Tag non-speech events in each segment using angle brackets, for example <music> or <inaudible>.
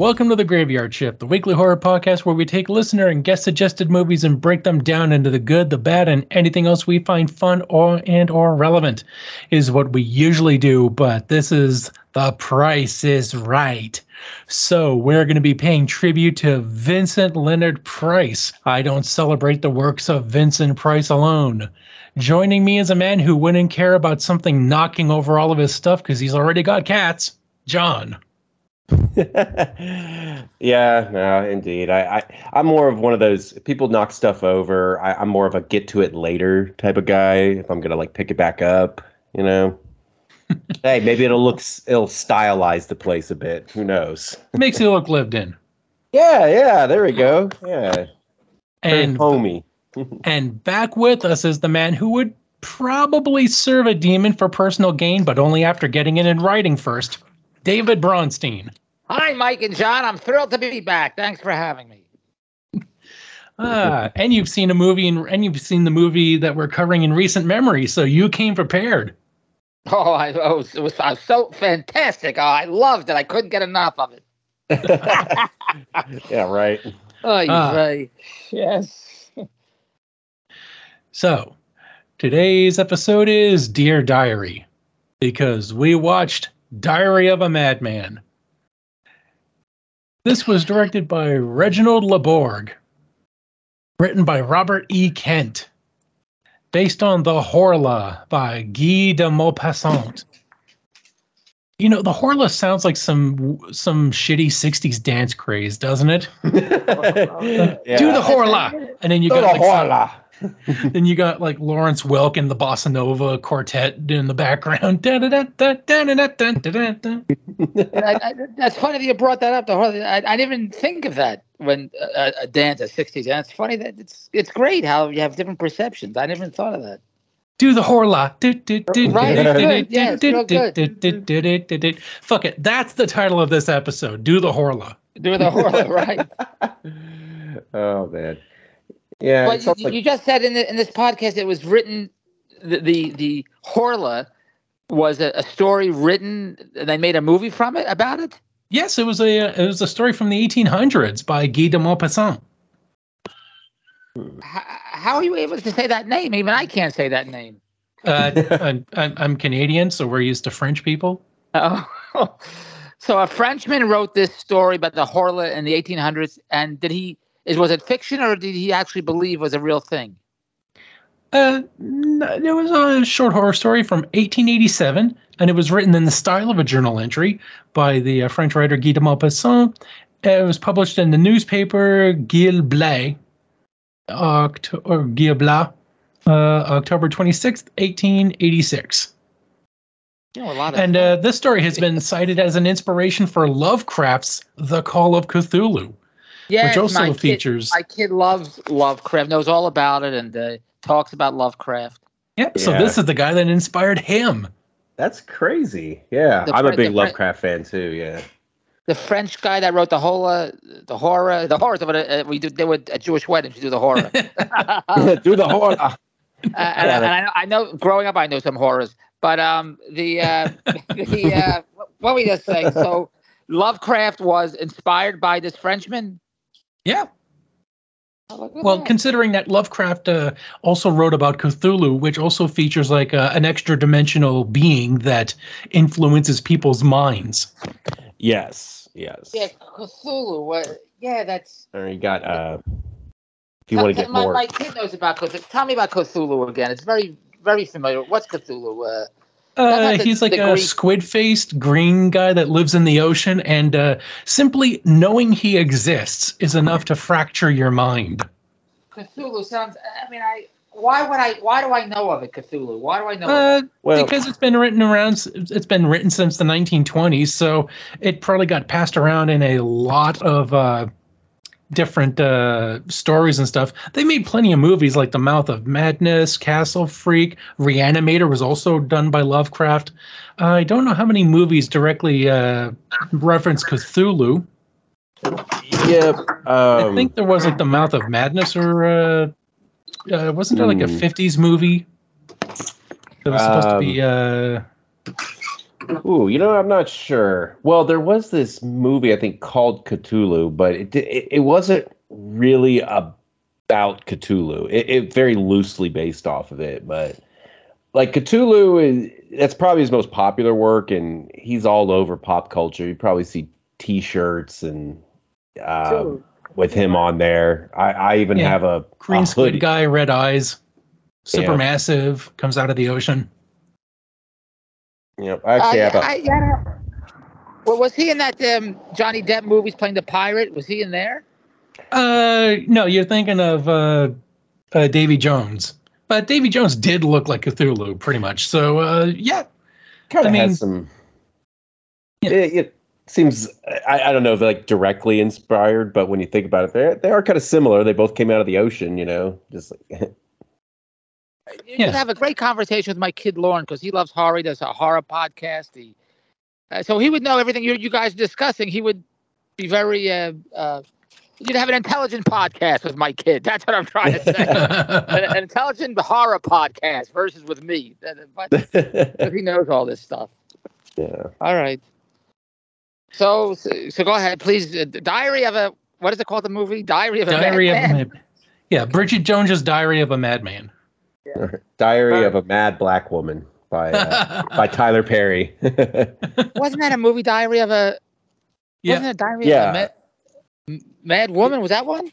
Welcome to the Graveyard Shift, the weekly horror podcast where we take listener and guest suggested movies and break them down into the good, the bad, and anything else we find fun or and or relevant. Is what we usually do, but this is the price is right. So we're going to be paying tribute to Vincent Leonard Price. I don't celebrate the works of Vincent Price alone. Joining me is a man who wouldn't care about something knocking over all of his stuff because he's already got cats. John. <laughs> yeah, no, indeed. I, I, I'm more of one of those people knock stuff over. I, I'm more of a get to it later type of guy. If I'm gonna like pick it back up, you know. <laughs> hey, maybe it'll look it'll stylize the place a bit. Who knows? Makes it look lived in. <laughs> Yeah, yeah. There we go. Yeah. And homey. and back with us is the man who would probably serve a demon for personal gain, but only after getting it in writing first. David Bronstein. Hi, Mike and John. I'm thrilled to be back. Thanks for having me. Ah, and you've seen a movie and, and you've seen the movie that we're covering in recent memory, so you came prepared. Oh, I, I was, it was, I was so fantastic. Oh, I loved it. I couldn't get enough of it. <laughs> yeah, right. Oh, uh, right. Yes. so, today's episode is Dear Diary because we watched Diary of a Madman. This was directed by Reginald LeBorg, written by Robert E. Kent, based on The Horla by Guy de Maupassant. You know, the Horla sounds like some some shitty '60s dance craze, doesn't it? yeah. <laughs> Do the Horla, and then you got like Horla. <laughs> then you got like Lawrence Welk and the Bossa Nova Quartet in the background. <laughs> that's funny that you brought that up. The I, I didn't even think of that when uh, a dance, a '60s dance. It's funny that it's it's great how you have different perceptions. I never even thought of that. Do the horla. Right. Fuck it. That's the title of this episode. Do the horla. Do the horla, <laughs> right. oh man. Yeah. But you, like, you, just said in the, in this podcast it was written the the, the Horla was a, a, story written and they made a movie from it about it. Yes, it was a it was a story from the 1800s by Guy de Maupassant. How, how are you able to say that name? Even I can't say that name. Uh, <laughs> I'm, I'm Canadian, so we're used to French people. Oh, <laughs> so a Frenchman wrote this story about the Horla in the 1800s, and did he is was it fiction or did he actually believe was a real thing? Uh, it was a short horror story from 1887, and it was written in the style of a journal entry by the uh, French writer Guy de Maupassant. It was published in the newspaper Gil Blas, Oct- or Gil Blas, uh, October 26th, 1886. You know, a lot of and uh, this story has been cited as an inspiration for Lovecraft's The Call of Cthulhu, yeah, which also my features. Kid, my kid loves Lovecraft, knows all about it, and uh, talks about Lovecraft. Yeah, so this is the guy that inspired him. That's crazy. Yeah, the, I'm a big Lovecraft fan too. Yeah. The French guy that wrote the whole, uh, the horror, the horrors of it. Uh, we do. They would at Jewish weddings. You do the horror. <laughs> do the horror. <laughs> Uh, and, and I, know, I, know, growing up, I know some horrors, but um, the uh, <laughs> the uh, what were we just saying? So Lovecraft was inspired by this Frenchman. Yeah. Well, that. considering that Lovecraft uh, also wrote about Cthulhu, which also features like uh, an extra dimensional being that influences people's minds. Yes, yes. Yeah, Cthulhu. What? Yeah, that's. Or you got. Uh, if you want to get my, more. My kid knows about Cthulhu. Tell me about Cthulhu again. It's very, very familiar. What's Cthulhu? Uh, the, he's like a squid faced green guy that lives in the ocean, and uh, simply knowing he exists is enough to fracture your mind. Cthulhu sounds. I mean, I. Why would I? Why do I know of it, Cthulhu? Why do I know? Uh, well, because it's been written around. It's been written since the 1920s, so it probably got passed around in a lot of uh, different uh, stories and stuff. They made plenty of movies like The Mouth of Madness, Castle Freak, Reanimator was also done by Lovecraft. Uh, I don't know how many movies directly uh, reference Cthulhu. Yep. Um, I think there was like The Mouth of Madness, or uh, uh, wasn't there like a '50s hmm. movie that was supposed um, to be? Uh, Ooh, you know, I'm not sure. Well, there was this movie I think called Cthulhu, but it it, it wasn't really about Cthulhu. It, it very loosely based off of it, but like Cthulhu is that's probably his most popular work, and he's all over pop culture. You probably see T-shirts and um, with him on there. I, I even Yeah. have a Green a squid hoodie. guy, red eyes, super Yeah. massive, comes out of the ocean. Yep, I actually Uh, have a. I- yeah. Well, was he in that um, Johnny Depp movies playing the pirate? Was he in there? Uh, no, you're thinking of uh, uh, Davy Jones, but Davy Jones did look like Cthulhu, pretty much. So, uh, yeah, kind I of mean- has some. Yeah. It, it seems I, I don't know if like directly inspired, but when you think about it, they they are kind of similar. They both came out of the ocean, you know. Just like <laughs> You Yeah. should have a great conversation with my kid Lauren because he loves horror. He does a horror podcast. He, uh, so he would know everything you you guys are discussing. He would be very. Uh, uh, you'd have an intelligent podcast with my kid. That's what I'm trying to say. <laughs> an, an intelligent horror podcast versus with me. But <laughs> he knows all this stuff. yeah. All right. So so, so go ahead, please. Uh, Diary of a what is it called? The movie Diary of a Diary of a Madman? Mad- yeah, Bridget Jones's Diary of a Madman. Diary of a Mad Black Woman by uh, <laughs> by Tyler Perry. <laughs> Wasn't that a movie? Diary of a Yeah. Wasn't it Diary Yeah. of a Mad, Mad Woman? Was that one?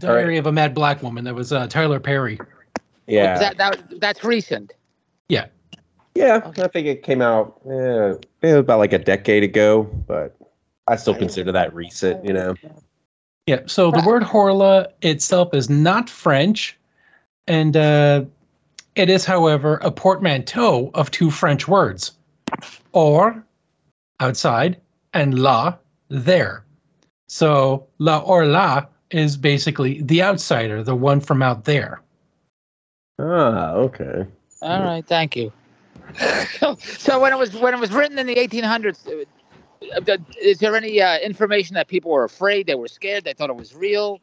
Diary of a Mad Black Woman. That was uh, Tyler Perry. yeah. Was that, that that's recent. Yeah, Yeah. I think it came out about like a decade ago, but I still consider that recent, you know. Yeah. So the word Horla itself is not French, and uh, it is, however, a portmanteau of two French words, or outside and la there. So la or la is basically the outsider, the one from out there. Ah, okay. All right, thank you. so, <laughs> so when it was when it was written in the 1800s, uh, uh, is there any uh, information that people were afraid, they were scared, they thought it was real?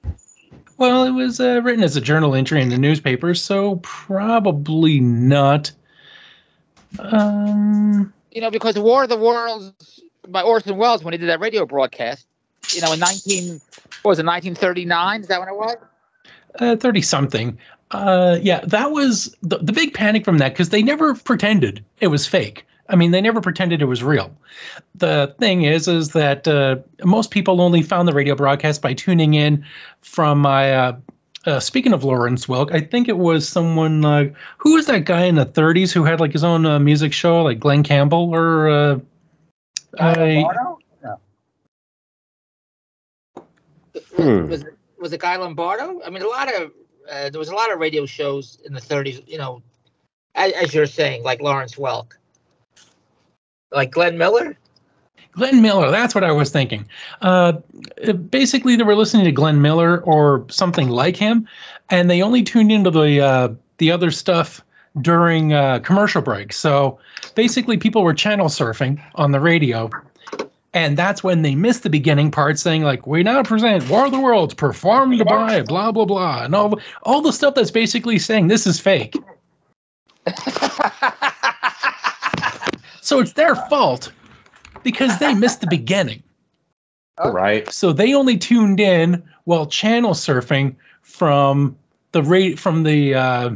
Well, it was uh, written as a journal entry in the newspaper, so probably not. Um, You know, because War of the Worlds by Orson Welles when he did that radio broadcast, you know, in 19 what was it 1939? Is that when it was? uh, 30 something. Uh, yeah, that was the, the big panic from that because they never pretended it was fake. I mean, they never pretended it was real. The thing is, is that uh, most people only found the radio broadcast by tuning in from my. Uh, uh, speaking of Lawrence Welk, I think it was someone like who was that guy in the 30s who had like his own uh, music show, like Glen Campbell or. Uh, I, Hmm. Was it was it Guy Lombardo? I mean, a lot of uh, there was a lot of radio shows in the 30s. You know, as, as you're saying, like Lawrence Welk, like Glenn Miller. Glenn Miller, that's what I was thinking. Uh, basically, they were listening to Glenn Miller or something like him, and they only tuned into the uh, the other stuff during uh, commercial breaks. So basically, people were channel surfing on the radio, and that's when they missed the beginning part, saying like, "We now present War of the Worlds, performed by blah blah blah," and all all the stuff that's basically saying this is fake. <laughs> So it's their fault because they missed the beginning. <laughs> Right. So they only tuned in while channel surfing from the rate from the uh,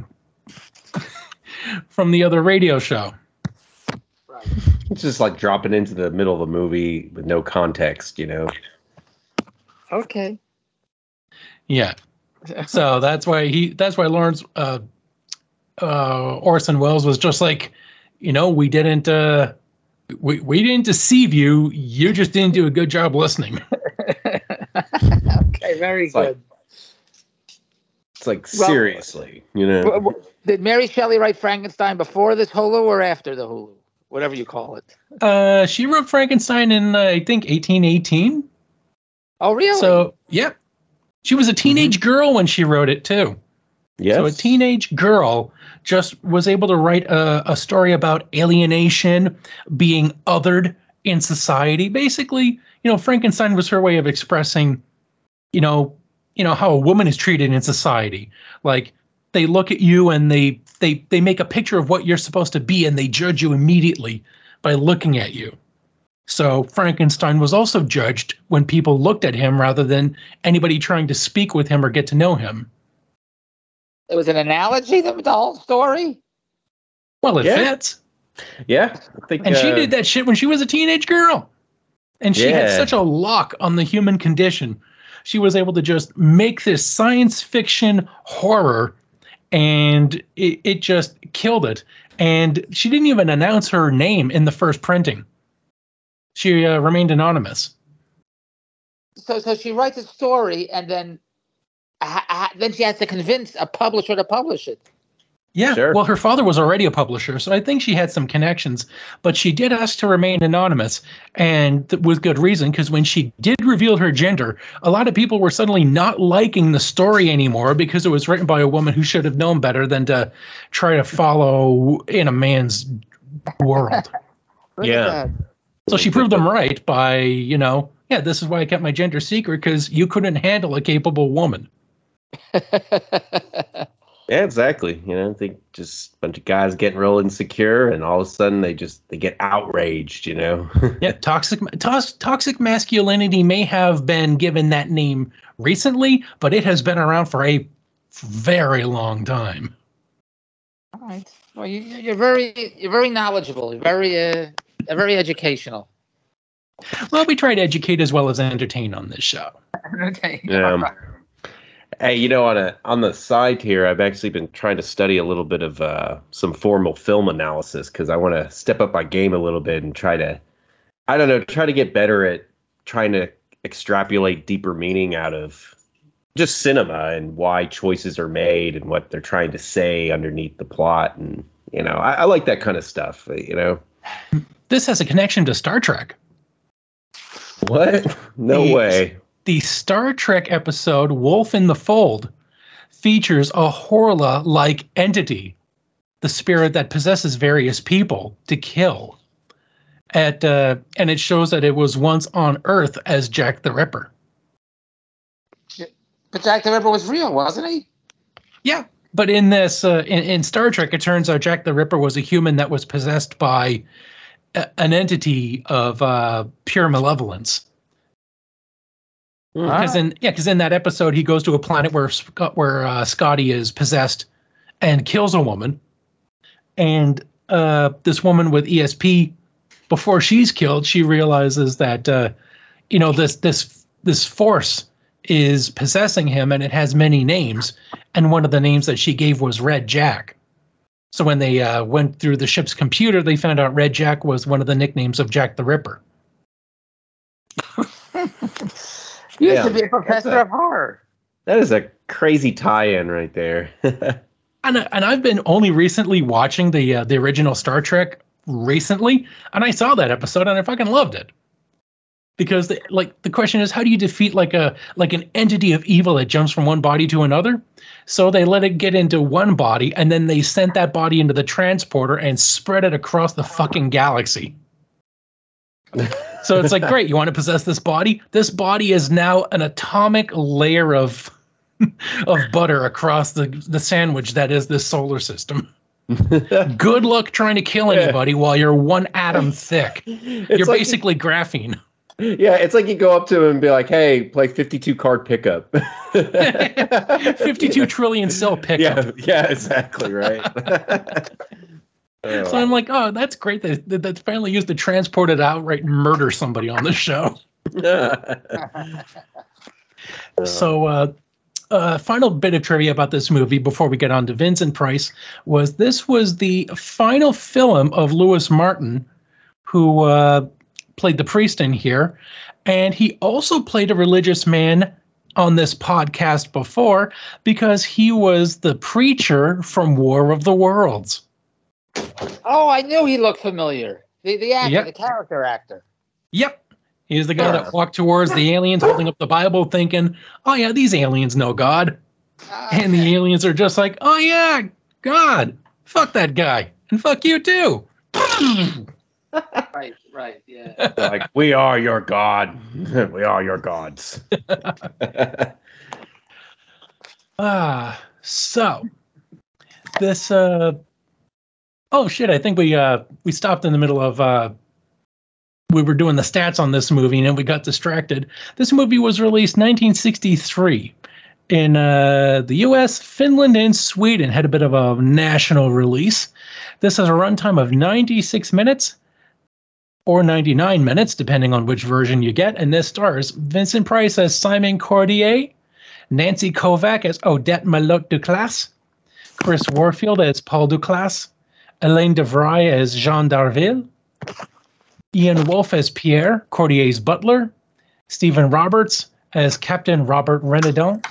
<laughs> from the other radio show. right. It's just like dropping into the middle of a movie with no context, you know. Okay. Yeah. So that's why he that's why Lawrence uh, uh, Orson Welles was just like, you know, we didn't uh, we we didn't deceive you. You just didn't do a good job listening. <laughs> okay. Very It's like- good. It's like Well- seriously, you know. W- w- Did Mary Shelley write Frankenstein before this Hulu or after the Hulu? Whatever you call it. Uh, she wrote Frankenstein in uh, I think 1818. Oh, really? So, yep. She was a teenage girl when she wrote it too. Yes. So a teenage girl just was able to write a, a story about alienation, being othered in society. Basically, you know, Frankenstein was her way of expressing, you know, you know how a woman is treated in society. Like they look at you and they they they make a picture of what you're supposed to be and they judge you immediately by looking at you. So Frankenstein was also judged when people looked at him rather than anybody trying to speak with him or get to know him. It was an analogy to the whole story. Well, it Yeah. fits. Yeah, I think. And she uh, did that shit when she was a teenage girl. And she had such a lock on the human condition. She was able to just make this science fiction horror and it, it just killed it. And she didn't even announce her name in the first printing. She uh, remained anonymous. So, so she writes a story, and then, ha, ha, then she has to convince a publisher to publish it. Yeah. Sure. Well, her father was already a publisher, so I think she had some connections, but she did ask to remain anonymous, and th- with good reason, because when she did reveal her gender, a lot of people were suddenly not liking the story anymore because it was written by a woman who should have known better than to try to follow in a man's world. <laughs> Yeah. So she proved them right by, you know, yeah, this is why I kept my gender secret because you couldn't handle a capable woman. <laughs> Yeah, exactly. You know, I think just a bunch of guys getting real insecure, and all of a sudden they just they get outraged. You know. <laughs> Yeah, toxic tos- toxic masculinity may have been given that name recently, but it has been around for a very long time. All right. Well, you, you're very, you're very knowledgeable. You're very, uh, uh, very educational. Well, we try to educate as well as entertain on this show. <laughs> Okay. Yeah. Hey, you know, on a on the side here, I've actually been trying to study a little bit of uh, some formal film analysis because I want to step up my game a little bit and try to, I don't know, try to get better at trying to extrapolate deeper meaning out of just cinema and why choices are made and what they're trying to say underneath the plot, and you know, I, I like that kind of stuff. You know, This has a connection to Star Trek. what? No way. The Star Trek episode Wolf in the Fold features a Horla like entity, the spirit that possesses various people to kill. At uh, and it shows that it was once on Earth as Jack the Ripper. But Jack the Ripper was real, wasn't he? Yeah, but in this uh, in, in Star Trek, it turns out Jack the Ripper was a human that was possessed by a, an entity of uh, pure malevolence. Because in yeah, because in that episode, he goes to a planet where where uh, Scotty is possessed and kills a woman, and uh, this woman with ESP, before she's killed, she realizes that uh, you know this this this force is possessing him, and it has many names, and one of the names that she gave was Red Jack. So when they uh, went through the ship's computer, they found out Red Jack was one of the nicknames of Jack the Ripper. <laughs> You used to be a professor of horror. That is a crazy tie-in right there. <laughs> and I- and I've been only recently watching the uh, the original Star Trek recently, and I saw that episode and I fucking loved it. Because the, like the question is, how do you defeat like a like an entity of evil that jumps from one body to another? So they let it get into one body, and then they sent that body into the transporter and spread it across the fucking galaxy. So it's like, great, you want to possess this body? This body is now an atomic layer of <laughs> of butter across the the sandwich that is this solar system. <laughs> Good luck trying to kill Yeah. anybody while you're one atom thick. <laughs> It's you're like- basically graphene. Yeah, it's like you go up to him and be like, "Hey, play 52 card pickup." 52 trillion cell pickup. Yeah, yeah, exactly right. So I'm like, oh, that's great that that that finally used to transport it outright and murder somebody on the show. <laughs> <laughs> So, uh, uh, final bit of trivia about this movie before we get on to Vincent Price was this was the final film of Lewis Martin, who uh, played the priest in here, and he also played a religious man on this podcast before because he was the preacher from War of the Worlds. Oh, I knew he looked familiar. The the actor, Yep. the character actor. Yep. He's the guy that walked towards the aliens holding up the Bible thinking, oh, yeah, these aliens know God. Ah, And the aliens are just like, oh, yeah, God. Fuck that guy. And fuck you too. right, right, yeah. <laughs> like, we are your god. <laughs> we are your gods. <laughs> Ah, so this uh Oh shit! I think we uh we stopped in the middle of uh we were doing the stats on this movie and we got distracted. This movie was released 1963 in uh, the U.S., Finland, and Sweden. Had a bit of a national release. This has a runtime of 96 minutes or 99 minutes, depending on which version you get. And this stars Vincent Price as Simon Cordier, Nancy Kovack as Odette Malot Duclas, Chris Warfield as Paul Duclas, Elaine DeVry as Jean Darville, Ian Wolfe as Pierre, Cordier's butler, Stephen Roberts as Captain Robert Renaudin,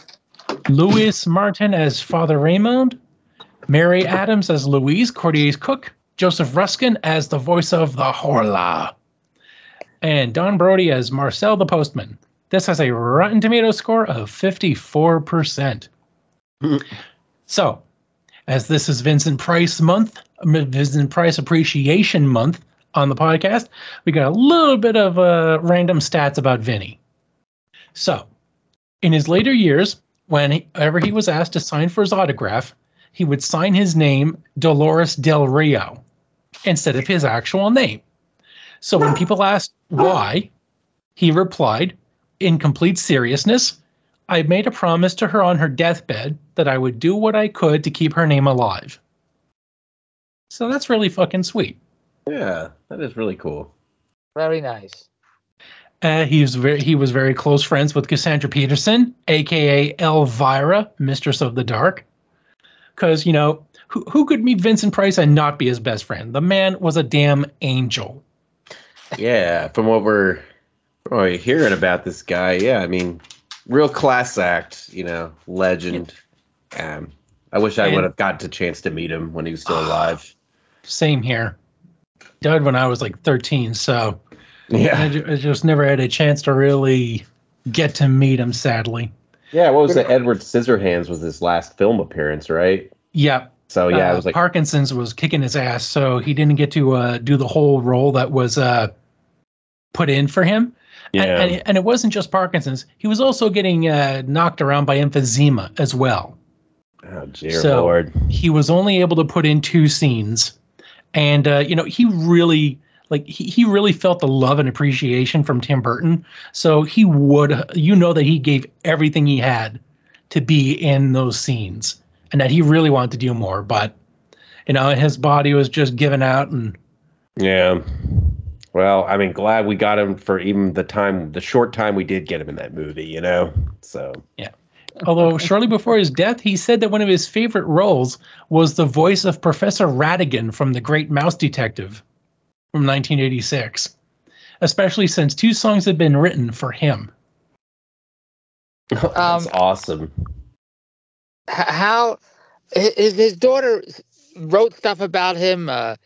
Lewis Martin as Father Raymond, Mary Adams as Louise, Cordier's cook, Joseph Ruskin as the voice of the Horla, and Don Brodie as Marcel the postman. This has a Rotten Tomato score of 54%. Hmm. so, as this is Vincent Price month, Vincent Price Appreciation Month on the podcast, we got a little bit of uh, random stats about Vinny. So, in his later years, whenever he was asked to sign for his autograph, he would sign his name Dolores Del Rio instead of his actual name. So when people asked why, he replied, in complete seriousness, I made a promise to her on her deathbed that I would do what I could to keep her name alive. So that's really fucking sweet. Yeah, that is really cool. Very nice. Uh, he was very he was very close friends with Cassandra Peterson, aka Elvira, Mistress of the Dark. Because you know who who could meet Vincent Price and not be his best friend? The man was a damn angel. Yeah, from what we're, what we're hearing about this guy, yeah, I mean, real class act, you know, legend. Um, I wish I And- would have got a chance to meet him when he was still <sighs> alive. Same here. Died when I was like 13, so I, Yeah, ju- I just never had a chance to really get to meet him. Sadly. yeah. What was it? Edward Scissorhands was his last film appearance, right? Yep. So yeah, uh, it was like Parkinson's was kicking his ass, so he didn't get to uh, do the whole role that was uh, put in for him. And- yeah, And, and it wasn't just Parkinson's; he was also getting uh, knocked around by emphysema as well. oh dear so- lord. He was only able to put in two scenes, and uh, you know he really like he, he really felt the love and appreciation from Tim Burton. So he would, you know, that he gave everything he had to be in those scenes, and that he really wanted to do more, but you know his body was just giving out and Yeah. Well, I mean, glad we got him for even the time, the short time we did get him in that movie, you know. So Yeah. Although shortly before his death, he said that one of his favorite roles was the voice of Professor Ratigan from The Great Mouse Detective from 1986, especially since two songs had been written for him. <laughs> that's Um, awesome. How his his daughter wrote stuff about him. Uh,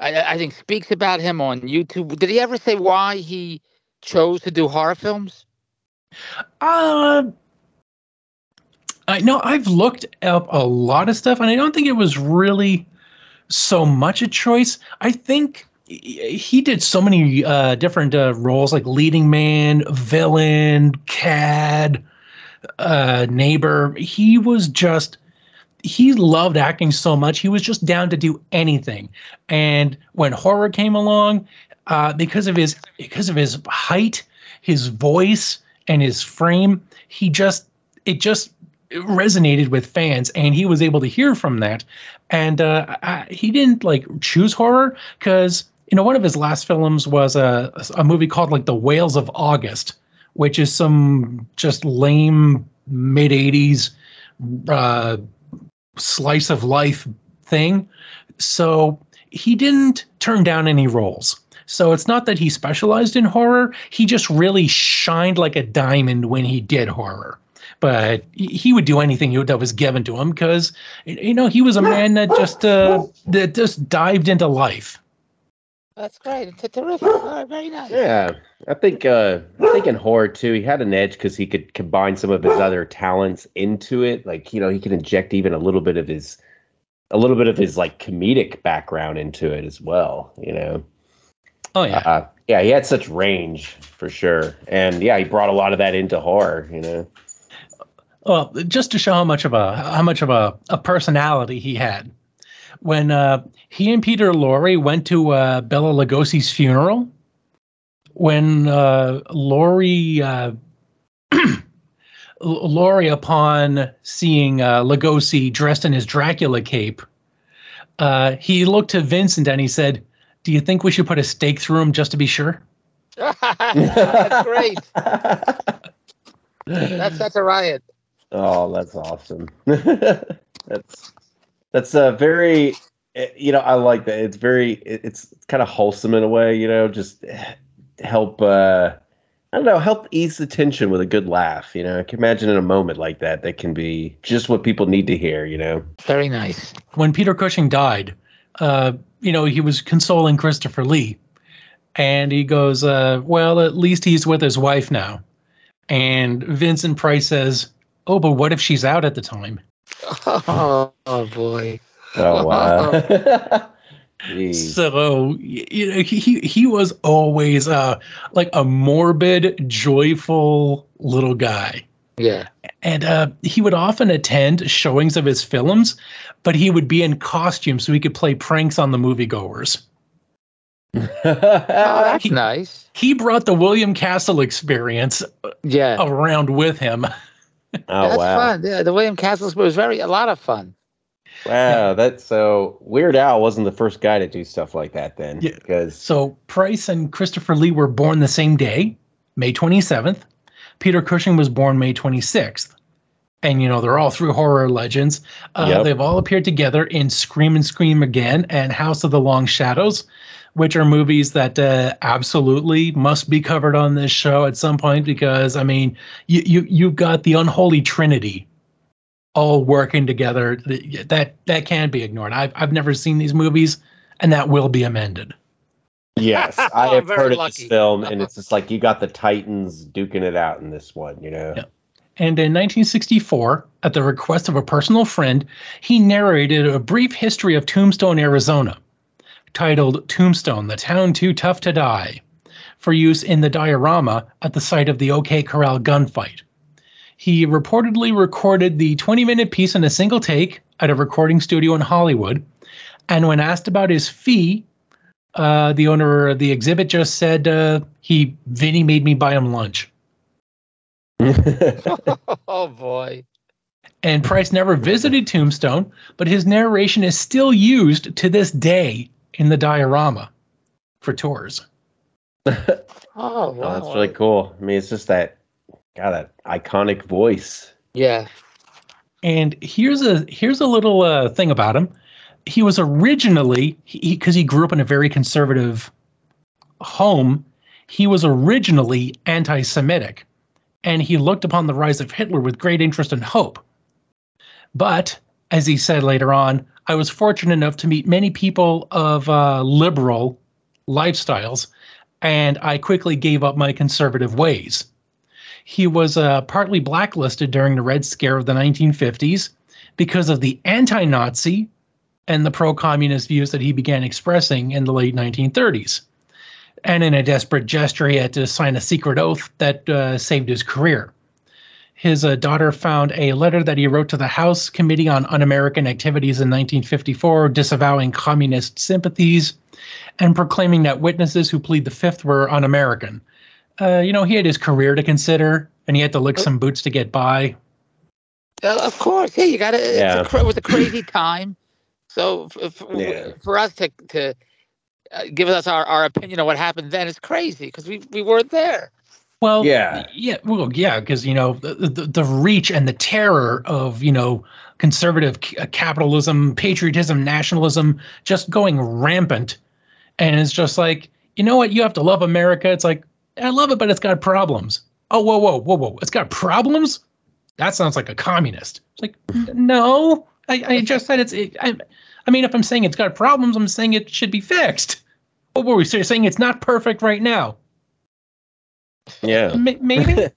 I, I think speaks about him on YouTube. Did he ever say why he chose to do horror films? Uh, I know I've looked up a lot of stuff, and I don't think it was really so much a choice. I think he did so many uh, different uh, roles, like leading man, villain, cad, uh, neighbor. He was just he loved acting so much. He was just down to do anything. And when horror came along, uh, because of his because of his height, his voice, and his frame, he just it just resonated with fans, and he was able to hear from that. And uh, I, he didn't like choose horror because you know one of his last films was a a movie called like The Whales of August, which is some just lame mid '80s uh, slice of life thing. So he didn't turn down any roles. So it's not that he specialized in horror. He just really shined like a diamond when he did horror. But he- would do anything that was given to him because you know he was a man that just uh, that just dived into life. That's great. It's a terrific. All right, very nice. Yeah, I think uh, I think in horror too, he had an edge because he could combine some of his other talents into it. Like you know, he could inject even a little bit of his, a little bit of his like comedic background into it as well. You know, Oh yeah. uh, yeah, he had such range for sure, and yeah, he brought a lot of that into horror. You know, Well, just to show how much of a how much of a, a personality he had. When uh, he and Peter Lorre went to uh, Bela Lugosi's funeral. When uh, Lorre uh, <clears throat> Lorre, upon seeing uh, Lugosi dressed in his Dracula cape, uh, he looked to Vincent and he said, "Do you think we should put a stake through him just to be sure?" <laughs> That's great. <laughs> That's that's a riot. Oh, that's awesome. <laughs> that's that's a very eh, you know I like that. It's very it's, it's kind of wholesome in a way. You know, just help. uh I don't know, help ease the tension with a good laugh. You know, I can imagine in a moment like that, that can be just what people need to hear. You know. Very nice. when Peter Cushing died, uh, you know, he was consoling Christopher Lee. And he goes, uh, Well, at least he's with his wife now. And Vincent Price says, Oh, but what if she's out at the time? Oh, oh boy. Oh wow. <laughs> So, you know, he, he- he was always uh, like a morbid, joyful little guy. Yeah. And uh, he would often attend showings of his films, but he would be in costume so he could play pranks on the moviegoers. Oh, that's He- nice. he brought the William Castle experience Yeah. around with him. <laughs> oh that's wow. fun. Yeah, the William Castle was very a lot of fun. Wow, that's so Weird Al wasn't the first guy to do stuff like that then. Yeah. Because So Price and Christopher Lee were born the same day, May 27th. Peter Cushing was born May 26th. And you know they're all through horror legends. Uh, Yep. They've all appeared together in Scream and Scream Again and House of the Long Shadows, which are movies that uh, absolutely must be covered on this show at some point because I mean you you you've got the unholy trinity all working together. That that can't be ignored. I've I've never seen these movies, and that will be amended. yes, <laughs> I Oh, have very heard of lucky. this film, and it's just like you got the Titans duking it out in this one. You know. Yeah. And in 1964, at the request of a personal friend, he narrated a brief history of Tombstone, Arizona, titled Tombstone, the Town Too Tough to Die, for use in the diorama at the site of the OK Corral gunfight. He reportedly recorded the 20 minute piece in a single take at a recording studio in Hollywood. And when asked about his fee, uh, the owner of the exhibit just said uh, he Vinny made me buy him lunch. <laughs> <laughs> oh boy. And Price never visited Tombstone, but his narration is still used to this day in the diorama for tours. <laughs> Oh, Oh, that's really cool. I mean, it's just that, got that iconic voice. Yeah. And here's a here's a little uh, thing about him. He was originally because he, grew up in a very conservative home. He was originally anti-Semitic, and he looked upon the rise of Hitler with great interest and hope. But as he said later on, I was fortunate enough to meet many people of uh, liberal lifestyles, and I quickly gave up my conservative ways. He was uh, partly blacklisted during the Red Scare of the 1950s because of the anti Nazi and the pro communist views that he began expressing in the late 1930s. And in a desperate gesture, he had to sign a secret oath that uh, saved his career. His uh, daughter found a letter that he wrote to the House Committee on Un American Activities in 1954, disavowing communist sympathies and proclaiming that witnesses who plead the fifth were un American. Uh, you know, he had his career to consider, and he had to lick some boots to get by. Uh, of course. Yeah, you got to. Yeah. It's it was a crazy time. So f- f- Yeah. for us to to uh, give us our, our opinion on what happened then is crazy because we we weren't there. Well, Yeah. yeah, well, yeah, because you know the, the the reach and the terror of you know conservative c- uh, capitalism, patriotism, nationalism, just going rampant, and it's just like you know what you have to love America. It's like I love it, but it's got problems. Oh, whoa, whoa, whoa, whoa! It's got problems. That sounds like a communist. It's like no, I, I just said it's. It, I, I mean, if I'm saying it's got problems, I'm saying it should be fixed. What were we saying? Saying it's not perfect right now. Yeah. M- maybe. <laughs>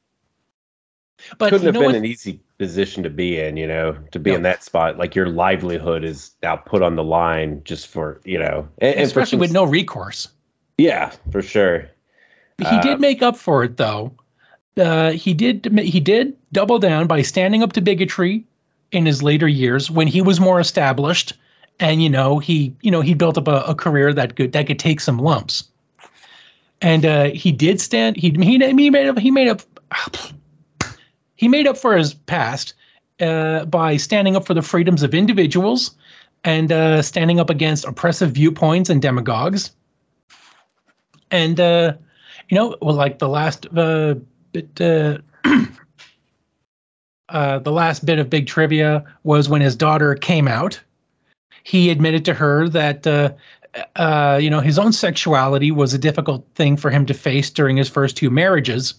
But Couldn't have been what? an easy position to be in, you know, to be No. in that spot. Like your livelihood is now put on the line just for, you know, and, and especially with no recourse. Yeah, for sure. He Uh, did make up for it, though. Uh, he did. He did double down by standing up to bigotry in his later years when he was more established and you know he you know he built up a, a career that could that could take some lumps and uh, he did stand he he, he made up he made up he made up for his past uh, by standing up for the freedoms of individuals and uh, standing up against oppressive viewpoints and demagogues. And uh, you know well like the last uh, bit uh, <clears throat> the last bit of big trivia was when his daughter came out. He admitted to her that uh, you know his own sexuality was a difficult thing for him to face during his first two marriages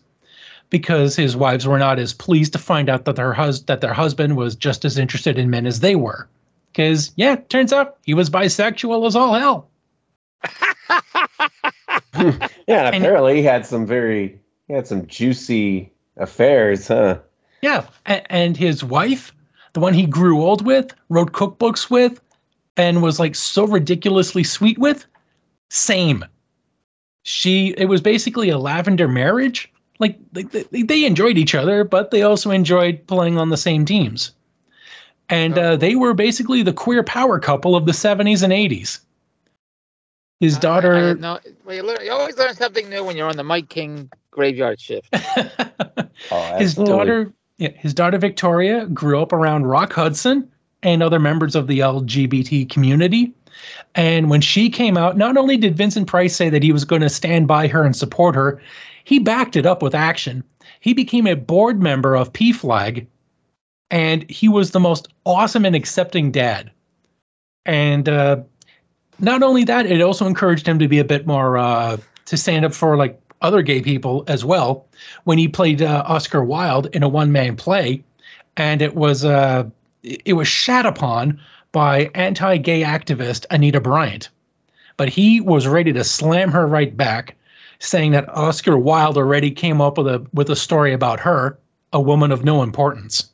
because his wives were not as pleased to find out that their hus- that their husband was just as interested in men as they were because yeah turns out he was bisexual as all hell <laughs> yeah, and apparently he had some very he had some juicy affairs, huh? Yeah, and, and his wife, the one he grew old with, wrote cookbooks with, and was like so ridiculously sweet with, same. She it was basically a lavender marriage. Like they, they enjoyed each other, but they also enjoyed playing on the same teams. And uh, they were basically the queer power couple of the 70s and 80s. His daughter. no, well, you, learn, you always learn something new when you're on the Mike King graveyard shift. <laughs> Oh, his daughter, yeah, his daughter Victoria grew up around Rock Hudson and other members of the LGBT community. And when she came out, not only did Vincent Price say that he was going to stand by her and support her, he backed it up with action. He became a board member of PFLAG, and he was the most awesome and accepting dad. And uh, not only that, it also encouraged him to be a bit more uh, to stand up for like other gay people as well. When he played uh, Oscar Wilde in a one-man play, and it was uh, it was shat upon by anti-gay activist Anita Bryant, but he was ready to slam her right back, saying that Oscar Wilde already came up with a with a story about her, a woman of no importance.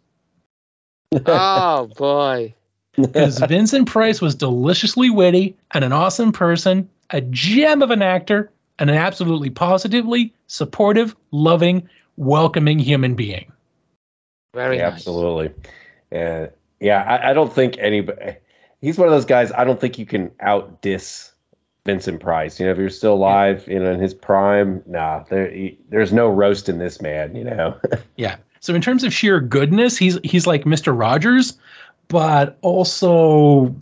<laughs> oh boy. Because <laughs> Vincent Price was deliciously witty and an awesome person, a gem of an actor, and an absolutely positively supportive, loving, welcoming human being. Very Yeah, nice. absolutely. Yeah, yeah. I, I don't think anybody. He's one of those guys. I don't think you can out diss Vincent Price. You know, if you're still alive, you know, in his prime, nah, there, he, there's no roast in this man. You know. <laughs> Yeah. So in terms of sheer goodness, he's he's like Mr. Rogers, but also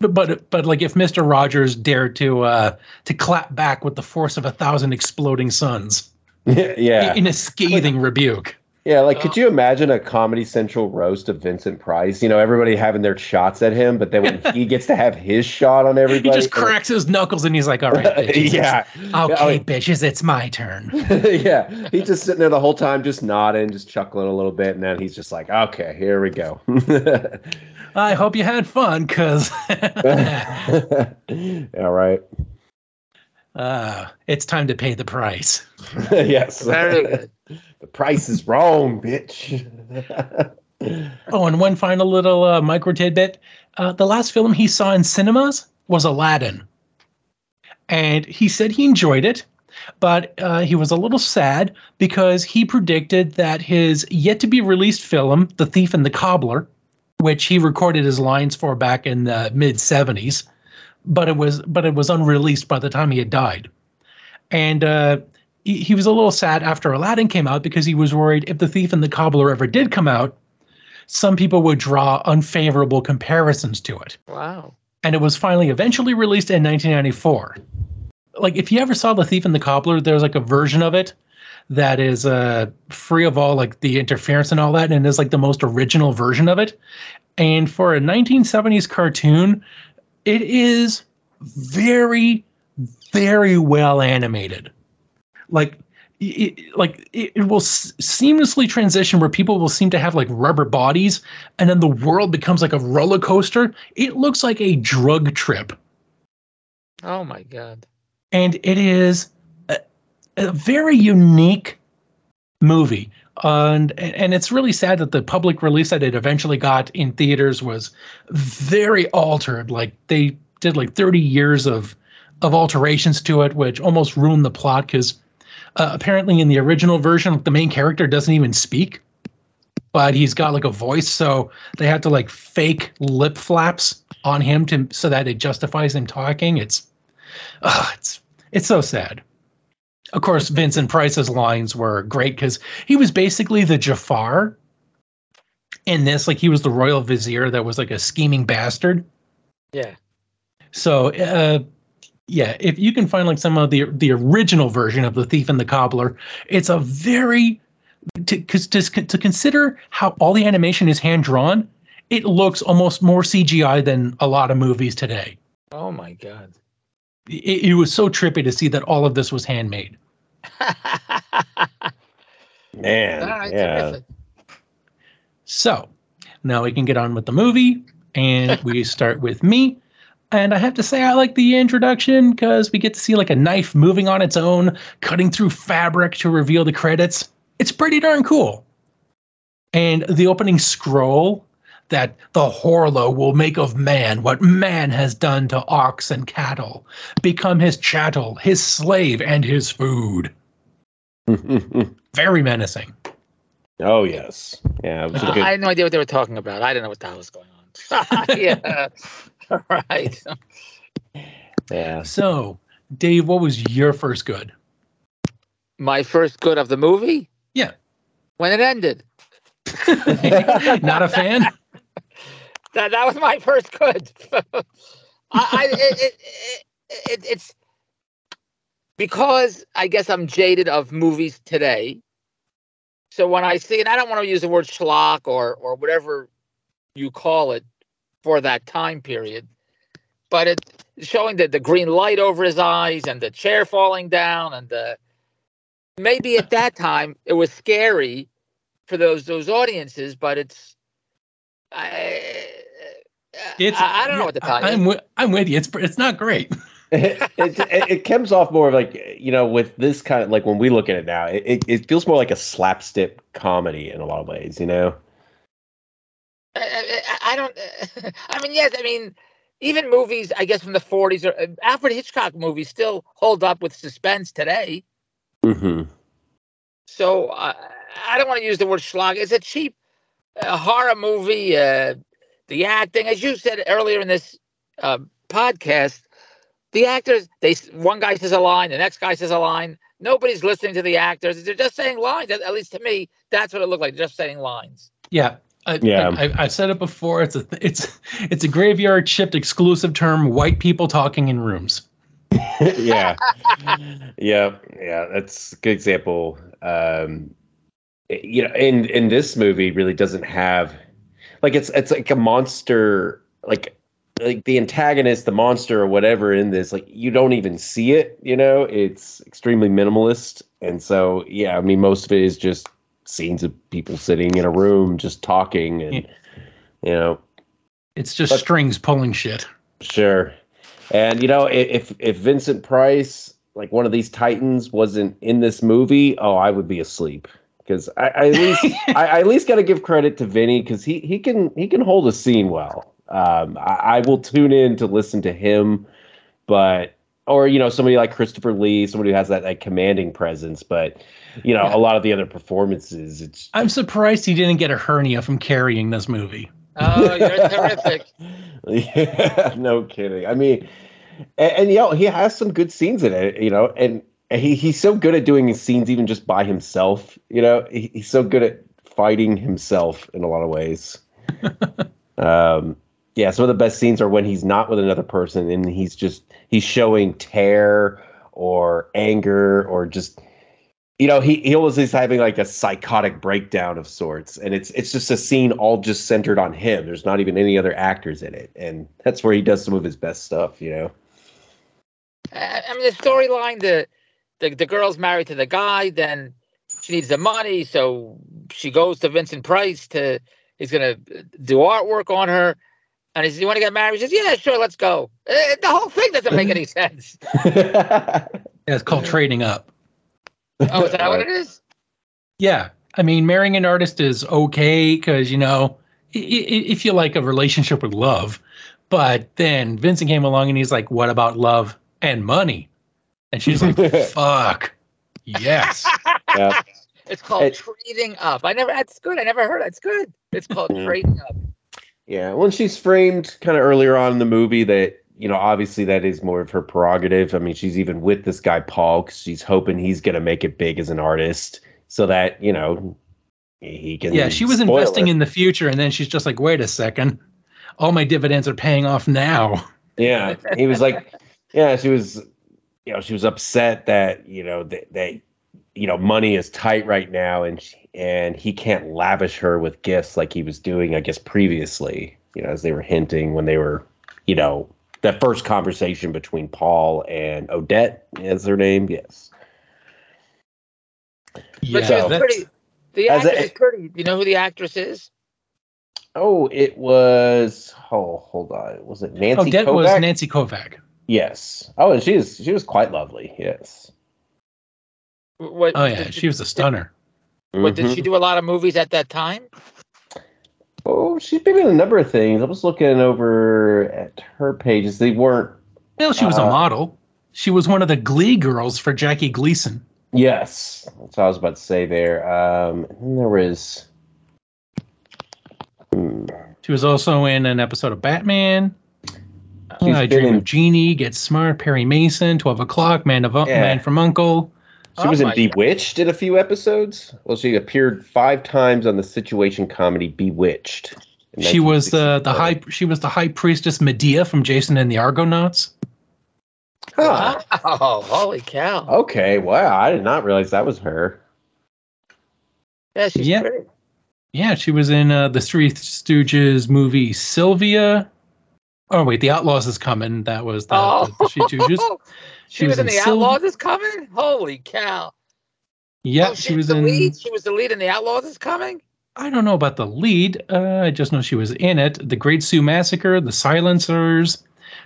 but but, but like if Mr. Rogers dared to uh to clap back with the force of a thousand exploding suns <laughs> yeah. in a scathing rebuke. Yeah, like could you imagine a Comedy Central roast of Vincent Price? You know, everybody having their shots at him, but then when he gets to have his shot on <laughs> everybody, He just cracks his knuckles and he's like, "All right, <laughs> bitches, yeah, okay, I mean- bitches, it's my turn." <laughs> yeah, he's just sitting there the whole time, just nodding, just chuckling a little bit, and then he's just like, "Okay, here we go." I hope you had fun, cause All right. uh, it's time to pay the price. yes. Very good. The price is wrong, bitch. <laughs> Oh, and one final little uh, micro tidbit: uh, the last film he saw in cinemas was Aladdin, and he said he enjoyed it, but uh, he was a little sad because he predicted that his yet to be released film, The Thief and the Cobbler, which he recorded his lines for back in the mid '70s, but it was but it was unreleased by the time he had died, and. He, he was a little sad after Aladdin came out because he was worried if The Thief and the Cobbler ever did come out, some people would draw unfavorable comparisons to it. Wow. And it was finally eventually released in 1994. Like, if you ever saw The Thief and the Cobbler, there's like a version of it that is uh, free of all like the interference and all that, and is like the most original version of it. And for a 1970s cartoon, it is very, very well animated. Like, it, like it, it will s- seamlessly transition where people will seem to have like rubber bodies and then the world becomes like a roller coaster. It looks like a drug trip. Oh my god. and it is a, a very unique movie. And and it's really sad that the public release that it eventually got in theaters was very altered. Like they did like 30 years of of alterations to it which almost ruined the plot because uh, apparently in the original version the main character doesn't even speak but he's got like a voice, so they had to like fake lip flaps on him to so that it justifies him talking. It's, uh, it's it's so sad. Of course, Vincent Price's lines were great because he was basically the Jafar in this. Like he was the royal vizier that was like a scheming bastard. Yeah. So, uh, yeah, if you can find like some of the the original version of the Thief and the Cobbler, it's a very because to, to, to consider how all the animation is hand drawn, it looks almost more CGI than a lot of movies today. Oh my god. It, it was so trippy to see that all of this was handmade. <laughs> Man, All right, yeah. terrific. So now we can get on with the movie, and we start with me. And I have to say, I like the introduction because we get to see like a knife moving on its own, cutting through fabric to reveal the credits. It's pretty darn cool. And the opening scroll that the Horla will make of man what man has done to ox and cattle, become his chattel, his slave, and his food. <laughs> Very menacing. oh yes, yeah. It was a I good, had no idea what they were talking about. I didn't know what the hell was going on. <laughs> yeah. <laughs> All right. yeah. So, Dave, what was your first good? My first good of the movie? Yeah. When it ended. <laughs> Not a fan? That that was my first good. I, I it, it, it, it, it's because I guess I'm jaded of movies today. So when I see, and I don't want to use the word schlock or or whatever you call it for that time period, but it showing the, the green light over his eyes and the chair falling down and the maybe at that time it was scary for those those audiences, but it's I, It's, I, I don't know what to tell I'm with, I'm with you. It's it's not great. <laughs> <laughs> it, it, it comes off more of like you know with this kind of like when we look at it now it, it, it feels more like a slapstick comedy in a lot of ways you know I, I, I don't. <laughs> I mean, yes. I mean, even movies, I guess, from the '40s or uh, Alfred Hitchcock movies still hold up with suspense today. mm-hmm. So uh, I don't want to use the word schlock. It's a cheap uh, horror movie. Uh, the acting, as you said earlier in this uh, podcast, the actors. They one guy says a line, the next guy says a line. Nobody's listening to the actors. They're just saying lines. At, at least to me, that's what it looked like. Just saying lines. Yeah. I, Yeah. I, I, I've said it before. It's a it's it's a graveyard shift exclusive term. White people talking in rooms. <laughs> yeah yeah yeah that's a good example um you know in in this movie really doesn't have like it's it's like a monster like like the antagonist the monster or whatever in this like you don't even see it you know it's extremely minimalist and so yeah i mean most of it is just scenes of people sitting in a room just talking and you know It's just But- strings pulling shit. Sure. And you know, if if Vincent Price, like one of these titans, wasn't in this movie, oh, I would be asleep. Because I, I at least <laughs> I, I at least got to give credit to Vinny because he he can he can hold a scene well. Um, I, I will tune in to listen to him, but or you know somebody like Christopher Lee, somebody who has that like commanding presence. But you know, Yeah. a lot of the other performances, it's I'm surprised he didn't get a hernia from carrying this movie. Oh, you're terrific. <laughs> Yeah, no kidding. I mean, and, and you know, he has some good scenes in it, you know, and he, he's so good at doing his scenes even just by himself, you know, he, he's so good at fighting himself in a lot of ways. <laughs> um, yeah, some of the best scenes are when he's not with another person and he's just he's showing tear or anger or just you know he he always is having like a psychotic breakdown of sorts. And it's it's just a scene all just centered on him. There's not even any other actors in it. And that's where he does some of his best stuff you know? I mean, the storyline: the, the the girl's married to the guy, then she needs the money, so she goes to Vincent Price to he's gonna do artwork on her, and he says, "You want to get married?" He says, "Yeah, sure, let's go." Eh, the whole thing doesn't make any sense. <laughs> Yeah, it's called trading up. Oh, is that what it is? Yeah, I mean, marrying an artist is okay because you know i- i- if you like a relationship with love, but then Vincent came along and he's like, "What about love and money?" And she's like, <laughs> "Fuck, yes." <laughs> yeah It's called It- trading up. I never. That's good. I never heard. That's good. It's called Mm. trading up. Yeah, when she's framed kind of earlier on in the movie that you know obviously that is more of her prerogative. I mean, she's even with this guy Paul because she's hoping he's gonna make it big as an artist, so that you know he can. Yeah, she was investing it. in the future, and then she's just like, wait a second, all my dividends are paying off now. Yeah, he was like, <laughs> yeah, she was, you know, she was upset that you know that that you know money is tight right now, and she, and he can't lavish her with gifts like he was doing, I guess, previously. You know, as they were hinting when they were, you know, that first conversation between Paul and Odette is her name. Yes. Yeah, but she was pretty. The As a- actress is pretty. Do you know who the actress is? Oh, it was. Oh, hold on. Was it Nancy Odette Kovack? was Nancy Kovack. yes. Oh, and she is. She was quite lovely. Yes. What, Oh yeah, did- she was a stunner. What did Mhm. she do? A lot of movies at that time. Oh, she's been in a number of things. I was looking over at her pages. They weren't. Well, she was a Uh, model. She was one of the Glee girls for Jackie Gleason. Yes, that's what I was about to say there. Um, and there was. Hmm. She was also in an episode of Batman. She's I been Dream in- of Jeannie, Get Smart, Perry Mason, Twelve O'clock, Man of Yeah. Man from Uncle. She Oh was in my God. Bewitched in a few episodes. Well, she appeared five times on the situation comedy Bewitched. She was the the high she was the high priestess Medea from Jason and the Argonauts. Huh. Oh, holy cow! Okay, wow. I did not realize that was her. Yeah, she's Yeah. pretty. Yeah, she was in uh, the Three Stooges movie Sylvia. Oh wait, The Outlaws is coming. That was the, Oh, the, the Three Stooges. She, was, in the Syl- Outlaws is coming. Holy cow! Yeah, oh, she she's was the in. lead. She was the lead in the Outlaws is coming. I don't know about the lead. Uh, I just know she was in it. The Great Sioux Massacre, The Silencers,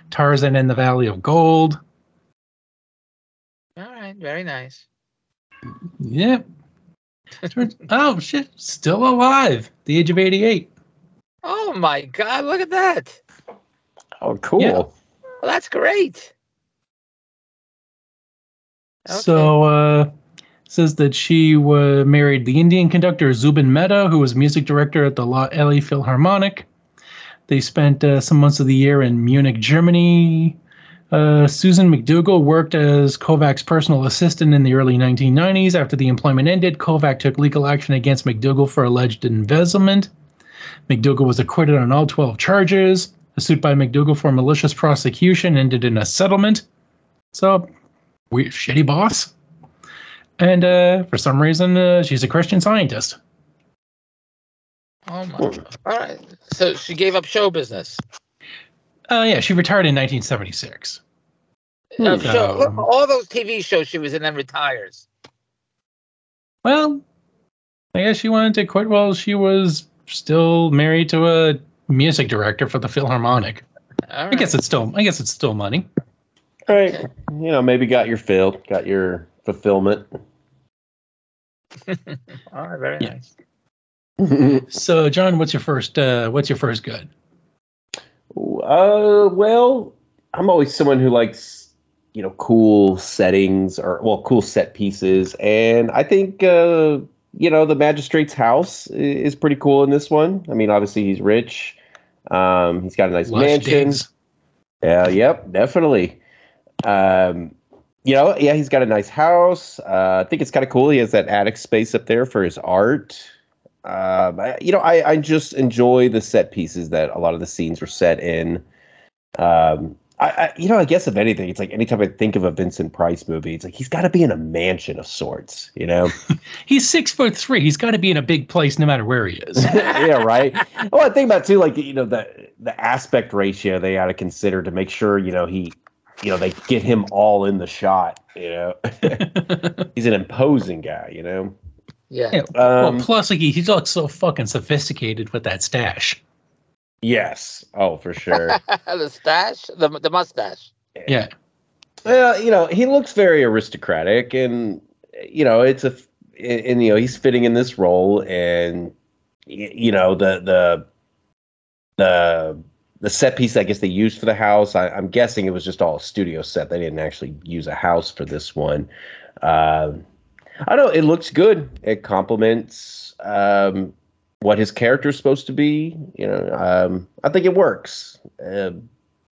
Tarzan and the Valley of Gold. All right, very nice. Yep. Turns- <laughs> oh shit, still alive. The age of eighty-eight. Oh my God! Look at that. Oh, cool. Yeah. Well, that's great. Okay. So uh says that she uh, married the Indian conductor Zubin Mehta, who was music director at the La LA Philharmonic. They spent uh, some months of the year in Munich, Germany. Uh, Susan McDougal worked as Kovack's personal assistant in the early 1990s. After the employment ended, Kovack took legal action against McDougal for alleged embezzlement. McDougal was acquitted on all 12 charges. A suit by McDougal for malicious prosecution ended in a settlement. So, we shitty boss. And uh, for some reason, uh, she's a Christian scientist. Oh my. All right. So she gave up show business. Uh, yeah, she retired in 1976. Uh, Hmm. show, Um, all those TV shows she was in and retires. Well, I guess she wanted to quit while she was still married to a music director for the Philharmonic. All I guess it's still, I guess it's still money. All right. You know, maybe got your fill, got your fulfillment. <laughs> All right. Very Yeah. nice. <laughs> So, John, what's your first, uh, what's your first good? Uh, well, I'm always someone who likes, you know, cool settings or well, cool set pieces, and I think, uh, you know, the magistrate's house is pretty cool in this one. I mean, obviously he's rich. Um, he's got a nice Lush mansion. digs. Yeah, yep, definitely. Um, you know, yeah, he's got a nice house. Uh, I think it's kind of cool. He has that attic space up there for his art. Um, I, you know, I, I just enjoy the set pieces that a lot of the scenes were set in. Um, I, I, you know, I guess if anything, it's like anytime I think of a Vincent Price movie, it's like he's got to be in a mansion of sorts. You know? <laughs> He's six foot three. He's got to be in a big place no matter where he is. <laughs> yeah, right. Well, I think about too, like you know, the the aspect ratio they got to consider to make sure you know he, you know, they get him all in the shot. You know, <laughs> he's an imposing guy. You know. Yeah. Yeah, well, Um, plus, like, he, he looks so fucking sophisticated with that stash. yes. Oh, for sure. <laughs> the stash, the the mustache. Yeah. well, you know, he looks very aristocratic, and you know, it's a, and, and, you know, he's fitting in this role, and you know, the the the the set piece I guess they used for the house. I, I'm guessing it was just all a studio set. They didn't actually use a house for this one. Um I don't. know. It looks good. It complements um, what his character is supposed to be. You know, um, I think it works. Uh,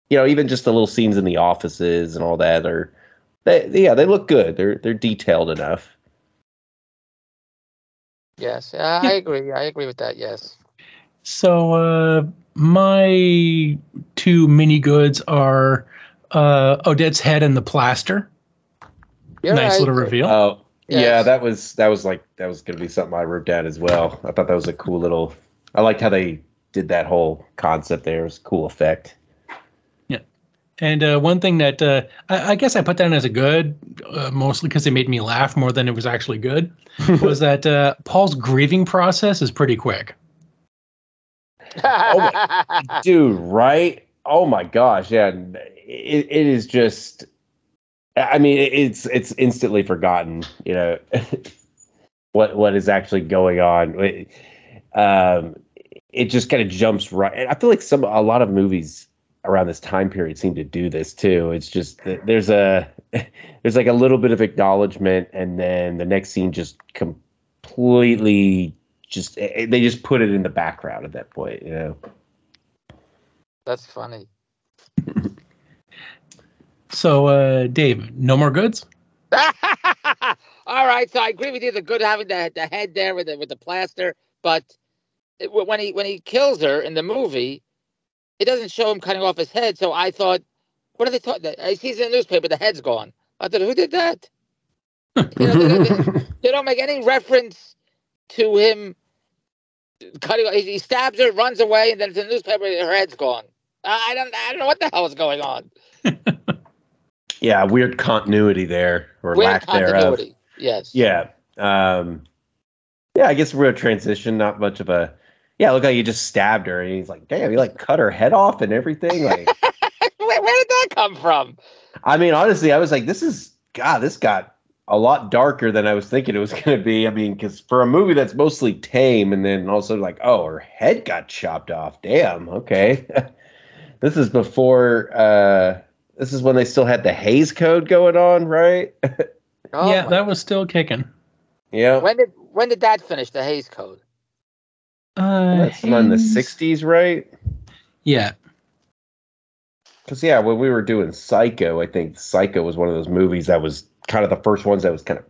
you know, even just the little scenes in the offices and all that are, they, yeah, they look good. They're they're detailed enough. Yes, uh, I agree. I agree with that. Yes. So uh, my two mini goods are uh, Odette's head and the plaster. You're nice right. little reveal. Oh, yeah, that was that was like that was gonna be something I wrote down as well. I thought that was a cool little. I liked how they did that whole concept there. It was a cool effect. Yeah, and uh, one thing that uh, I, I guess I put down as a good, uh, mostly because it made me laugh more than it was actually good, <laughs> was that uh, Paul's grieving process is pretty quick. <laughs> dude right? Oh my gosh yeah it, it is just i mean it's it's instantly forgotten you know <laughs> what what is actually going on. It- um it just kind of jumps right and i feel like some a lot of movies around this time period seem to do this too. It's just that there's a <laughs> there's like a little bit of acknowledgement and then the next scene just completely just eh, they just put it in the background at that point you know That's funny. <laughs> So, uh, Dave, no more goods? <laughs> All right, so I agree with you. The good having the the head there with the with the plaster, but it, when he when he kills her in the movie, it doesn't show him cutting off his head. So I thought, what are they talking? He sees in the newspaper the head's gone. I thought, who did that? <laughs> You know, they, they- they don't make any reference to him cutting. He, he stabs her, runs away, and then the newspaper. Her head's gone. I, don't. I don't know what the hell is going on. <laughs> yeah weird continuity there or Weird lack thereof. Yes. yeah um yeah i guess we're a transition not much of a yeah look like you just stabbed her and he's like damn you like cut her head off and everything like <laughs> Where, where did that come from? i mean honestly i was like this is god this got a lot darker than i was thinking it was <laughs> going to be i mean because for a movie that's mostly tame and then also like oh her head got chopped off damn okay <laughs> this is before uh this is when they still had the Hays Code going on, right? <laughs> Oh yeah, that was still kicking. yeah. When did when did that finish? The Hays Code. Uh, That's in the 60s, right? Yeah. Because, yeah, when we were doing Psycho, I think Psycho was one of those movies that was kind of the first ones that was kind of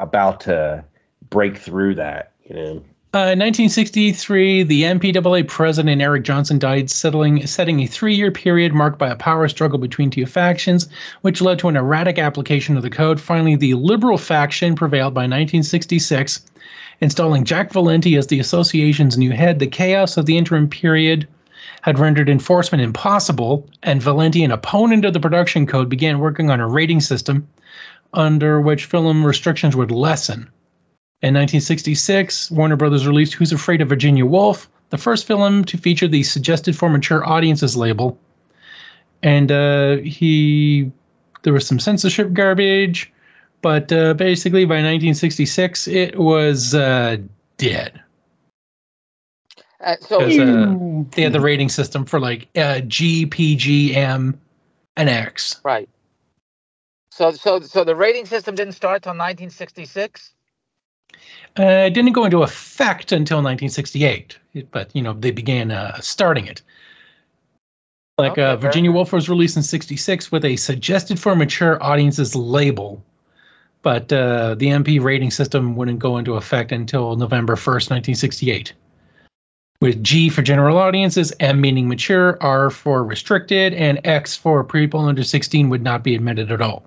about to break through that, you know? Uh, in 1963, the MPAA president Eric Johnston died, settling, setting a three-year period marked by a power struggle between two factions, which led to an erratic application of the code. Finally, the liberal faction prevailed by 1966, installing Jack Valenti as the association's new head. The chaos of the interim period had rendered enforcement impossible, and Valenti, an opponent of the production code, began working on a rating system under which film restrictions would lessen. In 1966, Warner Brothers released Who's Afraid of Virginia Woolf, the first film to feature the suggested for mature audiences label. And uh, he, there was some censorship garbage, but uh, basically by 1966, it was uh, dead. Uh, so uh, they had the rating system for like uh, G, P, G, M, and X. right. So so so the rating system didn't start till 1966. Uh, it didn't go into effect until 1968, but you know they began uh, starting it. Like Okay, uh, Virginia. Woolf was released in '66 with a suggested for mature audiences label, but uh, the MP rating system wouldn't go into effect until November 1st, 1968. With G for general audiences, M meaning mature, R for restricted, and X for people under 16 would not be admitted at all.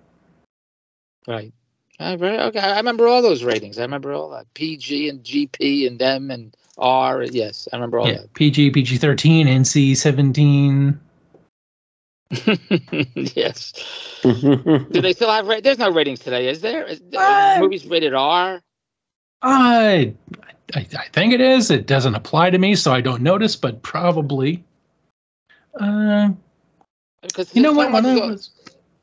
Right. Uh, very, okay. I remember all those ratings. I remember all that PG and GP and M and R. Yes, I remember all Yeah, PG, PG 13, NC 17. <laughs> yes. Do they still have? Ra- There's no ratings today, is there? Is, Uh, movies rated R. I, I, I think it is. It doesn't apply to me, so I don't notice, but probably. Uh, Because you know what? so When I was,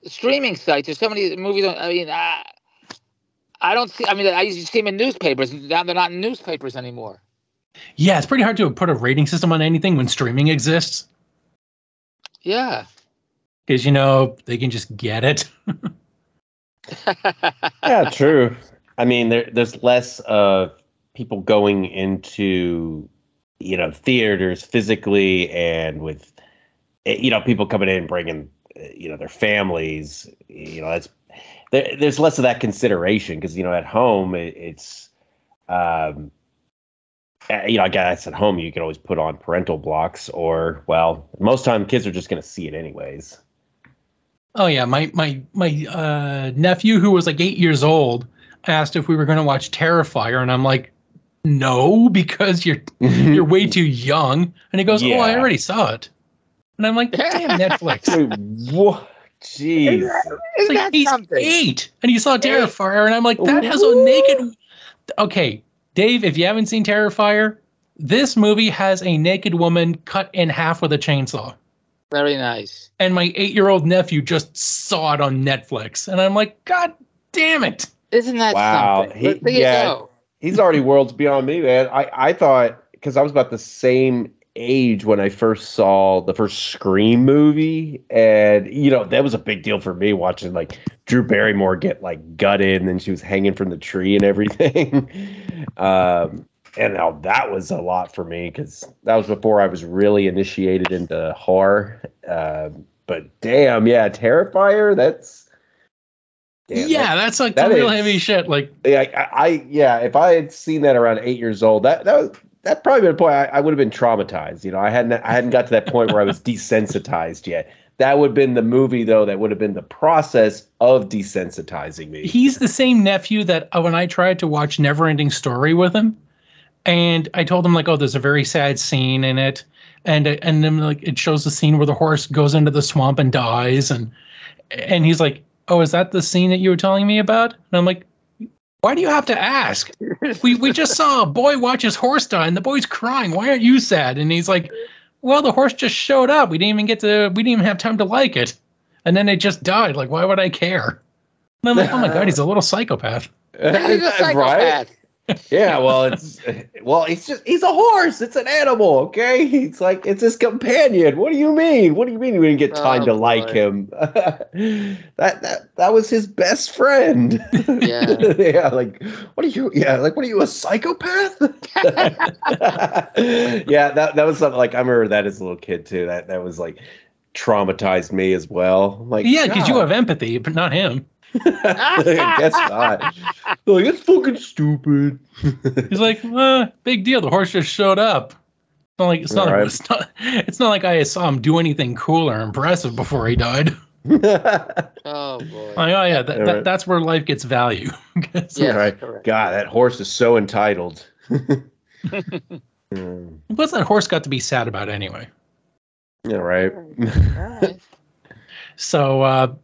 streaming sites. There's so many movies. On, I mean, I, I don't see. I mean, I used to see them in newspapers. Now they're not in newspapers anymore. yeah, it's pretty hard to put a rating system on anything when streaming exists Yeah. because you know they can just get it. <laughs> yeah, true. I mean, there there's less of people going into you know theaters physically and with eh, you know people coming in and bringing you know their families. You know, that's there, there's less of that consideration because you know at home it, it's um uh, you know, I guess at home you can always put on parental blocks, or well, most time kids are just going to see it anyways. Oh yeah, my my my uh, nephew who was like eight years old asked if we were going to watch Terrifier, and I'm like, no, because you're <laughs> you're way too young. And he goes, Yeah. oh, I already saw it. And I'm like, <laughs> damn Netflix. Wait, what? Jeez. It's Isn't like he's something? eight, and he saw Terrifier, and I'm like, that has a naked. Okay, Dave, if you haven't seen Terrifier, this movie has a naked woman cut in half with a chainsaw. Very nice. And my eight-year-old nephew just saw it on Netflix, and I'm like, God damn it! Isn't that Wow, something? he- yeah. He's already worlds beyond me, man. I, I thought because I was about the same age when I first saw the first Scream movie, and you know that was a big deal for me watching like Drew Barrymore get like gutted and then she was hanging from the tree and everything. <laughs> um, and now that was a lot for me because that was before I was really initiated into horror. Um, but damn, yeah, Terrifier. That's damn, yeah, that's like that real is- heavy shit. Like, yeah, I, I yeah, if I had seen that around eight years old, that that was that probably been a point I, I would have been traumatized. You know, I hadn't I hadn't got to that point where I was <laughs> desensitized yet. That would have been the movie though. That would have been the process of desensitizing me. he's the same nephew that uh, when I tried to watch Neverending Story with him, and I told him like, oh, there's a very sad scene in it, and uh, and then like it shows the scene where the horse goes into the swamp and dies, and and he's like, oh, is that the scene that you were telling me about? And I'm like, why do you have to ask? We we just saw a boy watch his horse die, and the boy's crying. Why aren't you sad? And he's like, well, the horse just showed up. We didn't even get to. We didn't even have time to like it, and then it just died. Like, why would I care? And I'm like, oh my god, he's a little psychopath. <laughs> He's a psychopath. Yeah, <laughs> well, it's well, he's just he's a horse. It's an animal, okay? It's like it's his companion. What do you mean? What do you mean you didn't get oh, time Oh, to like him? <laughs> that that that was his best friend. Yeah. <laughs> yeah, like what are you? Yeah, like what are you a psychopath? yeah, that that was something like I remember that as a little kid too. That that was like traumatized me as well. Like Yeah, because you have empathy, but not him. I guess not. Like it's fucking stupid. <laughs> He's like, uh, big deal. The horse just showed up. It's not like it's not, Right. like, it's not it's not like I saw him do anything cool or impressive before he died. <laughs> <laughs> Oh boy. Like, oh yeah, that, that, right. that's where life gets value. 'Cause- Yes, right. correct. God, that horse is so entitled. Mm, What's that horse got to be sad about anyway? yeah, right. All right. So uh,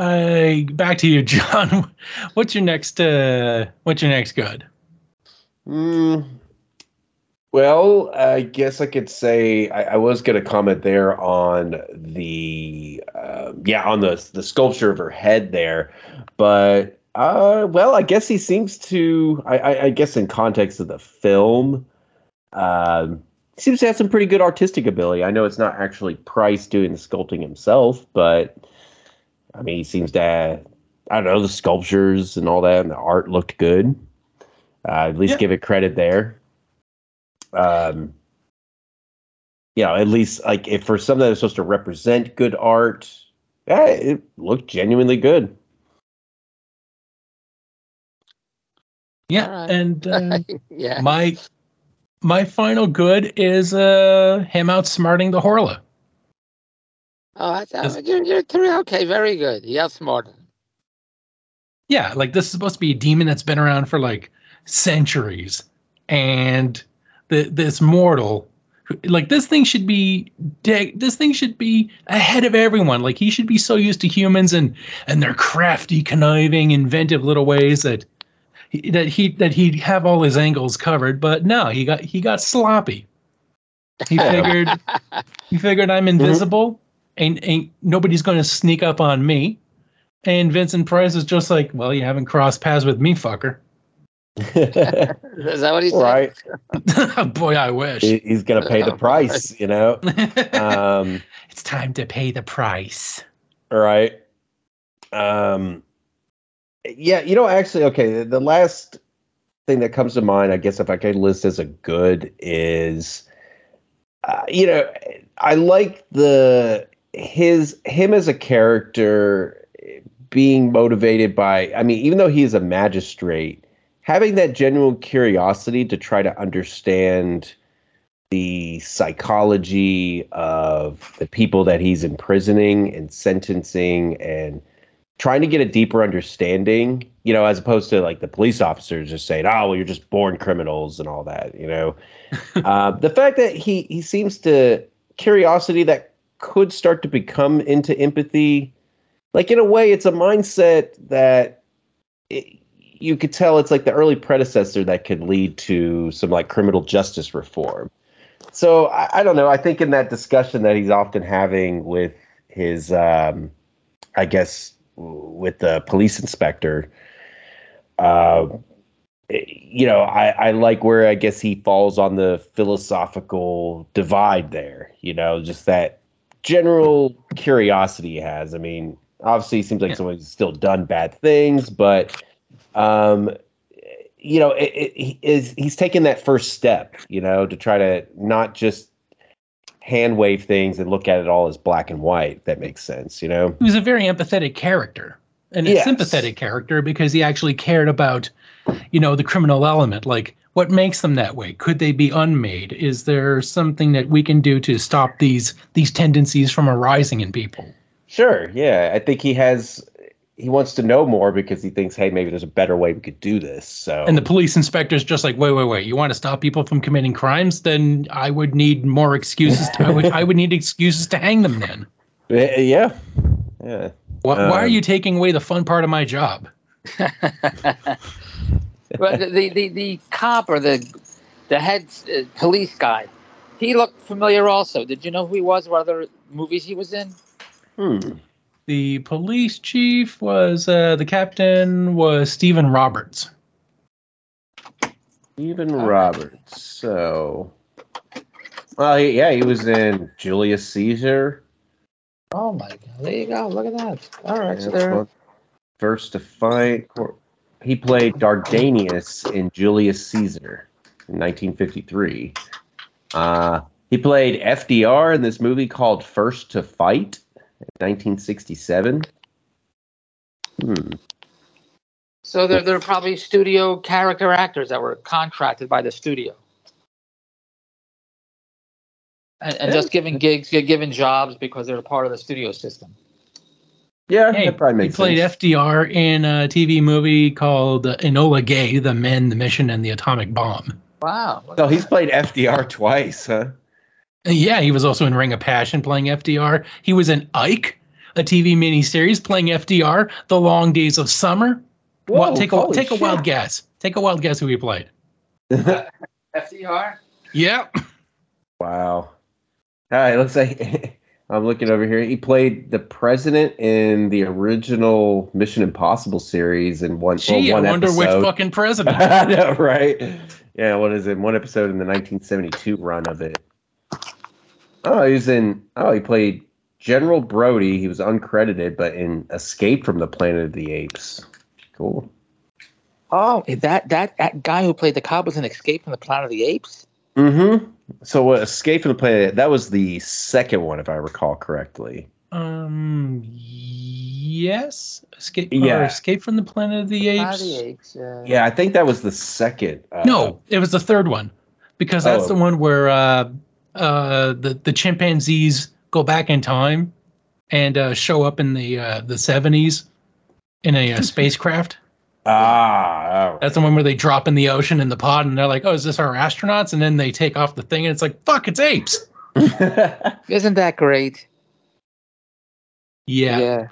uh, back to you, <laughs> John. What's your next? Uh, what's your next good? Mm, well, I guess I could say I, I was going to comment there on the uh, yeah on the the sculpture of her head there, but uh, well, I guess he seems to I, I, I guess in context of the film, um, seems to have some pretty good artistic ability. I know it's not actually Price doing the sculpting himself, but I mean he seems to have, I don't know the sculptures and all that and the art looked good. Uh, at least Yeah. give it credit there. Um, you know, at least like if for something that's supposed to represent good art, yeah, it looked genuinely good. Yeah, All right. and uh, <laughs> yeah. my my final good is uh, him outsmarting the Horla. Oh, that's, uh, you're, you're three. Okay, very good. Yes, outsmarted. Yeah, like this is supposed to be a demon that's been around for like centuries, and the this mortal, like this thing should be de- this thing should be ahead of everyone. Like he should be so used to humans and and their crafty, conniving, inventive little ways that he, that he that he'd have all his angles covered. But no, he got he got sloppy. He <laughs> figured he figured I'm invisible and ain't nobody's going to sneak up on me. And Vincent Price is just like, well, you haven't crossed paths with me, fucker. <laughs> Is that what he said? right? <laughs> Boy, I wish. He- He's gonna pay the price, you know. <laughs> Um, it's time to pay the price. right. Um, Yeah, you know, actually, okay, the, the last thing that comes to mind, I guess, if I could list as a good is, uh, you know, I like the his him as a character being motivated by. I mean, even though he is a magistrate, having that genuine curiosity to try to understand the psychology of the people that he's imprisoning and sentencing and trying to get a deeper understanding, you know, as opposed to like the police officers just saying, "Oh, well, you're just born criminals" and all that, you know. <laughs> uh, the fact that he he seems to curiosity that could start to become into empathy, like in a way, it's a mindset that it, you could tell it's like the early predecessor that could lead to some like criminal justice reform. So I, I don't know. I think in that discussion that he's often having with his, um, I guess with the police inspector. Uh, you know, I, I like where I guess he falls on the philosophical divide there. You know, just that general curiosity he has. I mean, obviously, he seems like yeah. someone who's still done bad things, but um, you know, it, it, he is he's taken that first step. You know, to try to not just hand wave things and look at it all as black and white. That makes sense, you know. He was a very empathetic character and a yes. sympathetic character because he actually cared about, you know, the criminal element. Like, what makes them that way? Could they be unmade? Is there something that we can do to stop these these tendencies from arising in people? Sure. Yeah, I think he has he wants to know more because he thinks, hey, maybe there's a better way we could do this. So and the police inspector's just like, wait, wait, wait, you want to stop people from committing crimes? Then I would need more excuses. To, I would I would need excuses to hang them. Then <laughs> yeah, yeah. Why, um, why are um, you taking away the fun part of my job? <laughs> well, the, the the cop or the the head uh, police guy, he looked familiar. Also, did you know who he was? What other movies he was in? Hmm. The police chief was uh, the captain was Stephen Roberts. Stephen Roberts. So, well, yeah, he was in Julius Caesar. Oh my god! There you go. Look at that. All right, yeah, so there. First to fight, he played Dardanius in Julius Caesar in 1953. Uh, he played FDR in this movie called First to Fight in 1967. Hmm. So they're, they're probably studio character actors that were contracted by the studio. And, and just giving gigs, giving jobs because they're part of the studio system. Yeah, hey, that probably makes he played sense. FDR in a TV movie called Enola Gay, The Men, the Mission, and the Atomic Bomb. Wow. So he's played FDR twice, huh? Yeah, he was also in Ring of Passion playing FDR. He was in Ike, a TV miniseries playing FDR, The Long Days of Summer. Whoa, well, take a take shit. a wild guess. Take a wild guess who he played. <laughs> FDR. Yep. Wow. All right, looks like <laughs> I'm looking over here. He played the president in the original Mission Impossible series in one. Gee, well, one I wonder episode. which fucking president. <laughs> I know, right? Yeah, what is it? One episode in the 1972 run of it. Oh, he was in. Oh, he played General Brody. He was uncredited, but in Escape from the Planet of the Apes. Cool. Oh, that that that guy who played the cop was in Escape from the Planet of the Apes. Mm-hmm. So, uh, Escape from the Planet that was the second one, if I recall correctly. Um. Yes. Escape. Yeah. Escape from the Planet of the Apes. The Apes uh, yeah, I think that was the second. Uh, no, it was the third one, because that's oh. the one where uh, uh, the the chimpanzees go back in time and uh, show up in the uh, the seventies in a, uh, <laughs> spacecraft. Ah, that's the one where they drop in the ocean in the pod, and they're like, "Oh, is this our astronauts?" And then they take off the thing, and it's like, "Fuck, it's apes." <laughs> Isn't that great? Yeah. Yeah.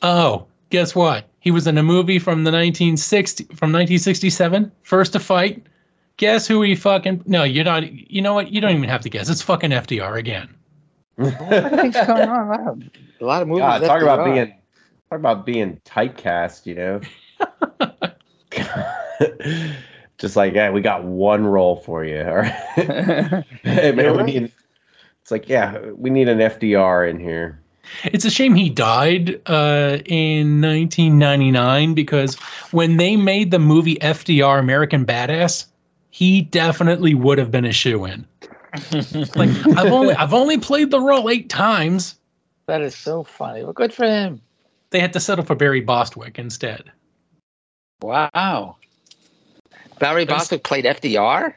Oh, guess what? He was in a movie from the 1960 from 1967, First to Fight, Guess who he fucking? No, you're not. You know what? You don't even have to guess. It's fucking FDR again. what going on? A lot of movies. God, talk about being talk about being typecast. You know. <laughs> Just like, yeah, we got one role for you. All right. <laughs> hey, man, we need. It's like, yeah, we need an FDR in here. It's a shame he died uh, in 1999 because when they made the movie FDR American Badass, he definitely would have been a shoe in. <laughs> like I've only I've only played the role eight times. That is so funny. Well, good for him. They had to settle for Barry Bostwick instead. Wow. Barry Bostwick played FDR.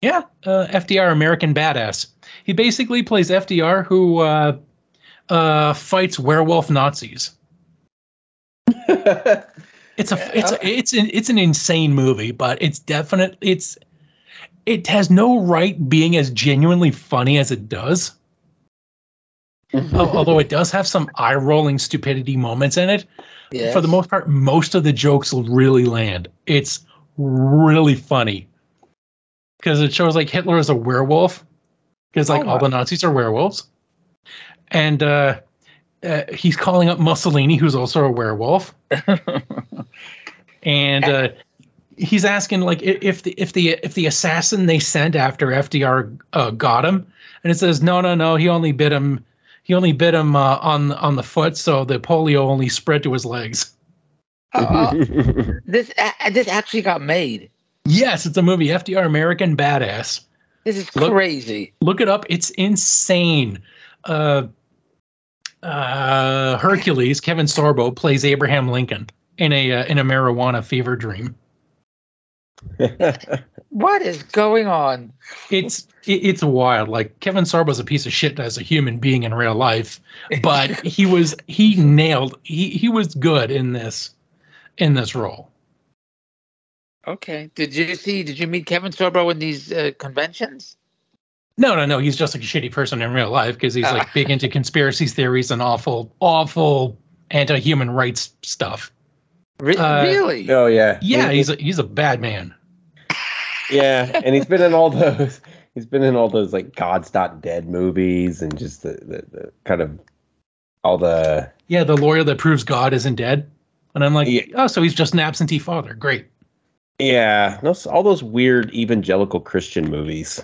Yeah, uh, FDR American Badass. He basically plays FDR who uh, uh, fights werewolf Nazis. <laughs> It's a it's a, it's an it's an insane movie, but it's definite it's it has no right being as genuinely funny as it does. <laughs> Al- Although it does have some eye rolling stupidity moments in it, Yes. for the most part, most of the jokes will really land. It's really funny. Because it shows like Hitler is a werewolf. Because like Oh, all the Nazis are werewolves, and uh, uh, he's calling up Mussolini, who's also a werewolf, <laughs> and uh, he's asking like if the if the if the assassin they sent after FDR uh, got him, and it says no no no he only bit him he only bit him uh, on on the foot, so the polio only spread to his legs. <laughs> Uh, this uh, this actually got made. Yes, it's a movie, FDR American Badass. This is Look- crazy. Look it up. It's insane. Uh, uh, Hercules, Kevin Sorbo plays Abraham Lincoln in a uh, in a marijuana fever dream. <laughs> What is going on? It's it's wild. Like Kevin Sorbo's a piece of shit as a human being in real life, but <laughs> he was he nailed he he was good in this in this role. Okay. Did you see? Did you meet Kevin Sorbo in these uh, conventions? No, no, no. He's just like a shitty person in real life because he's Ah. like big into conspiracy theories and awful, awful anti-human rights stuff. Re- Uh, really? oh yeah. Yeah, he's a, he's a bad man. <laughs> yeah, and he's been in all those. He's been in all those like God's Not Dead movies and just the, the, the kind of all the Yeah, the lawyer that proves God isn't dead. And I'm like, Yeah. oh, so he's just an absentee father. Great. yeah, those, all those weird evangelical Christian movies.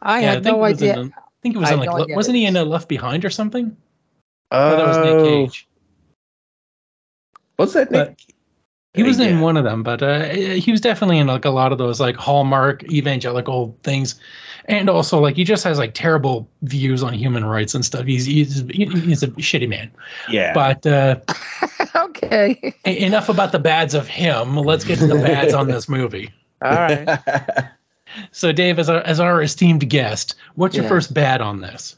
I yeah, had think no idea. In, I think it was I in had like, no Le- wasn't he in uh, Left Behind or something? Oh, Or that was Nick Cage. What's that? Nick? He was in one of them, but uh, he was definitely in like a lot of those like Hallmark evangelical things, and also like he just has like terrible views on human rights and stuff. He's he's he's a shitty man. Yeah. But uh, <laughs> okay. enough about the bads of him. Let's get to the bads on this movie. <laughs> All right. <laughs> So, Dave, as our as our esteemed guest, what's your first bad on this?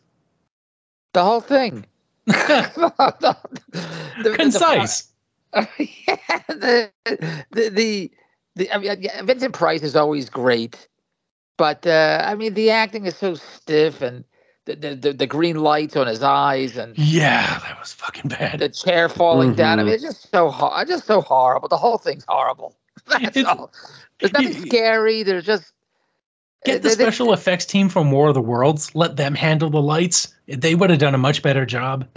The whole thing. The- the- the- Concise. <laughs> yeah, the, the the the I mean, yeah, Vincent Price is always great, but uh, I mean the acting is so stiff and the, the the the green lights on his eyes and Yeah, that was fucking bad. the chair falling down. I mean, it's just so hard. Just so horrible. The whole thing's horrible. <laughs> That's It's- all. There's nothing you- scary. There's just Get the they- they- special effects team from War of the Worlds. Let them handle the lights. They would have done a much better job. <laughs>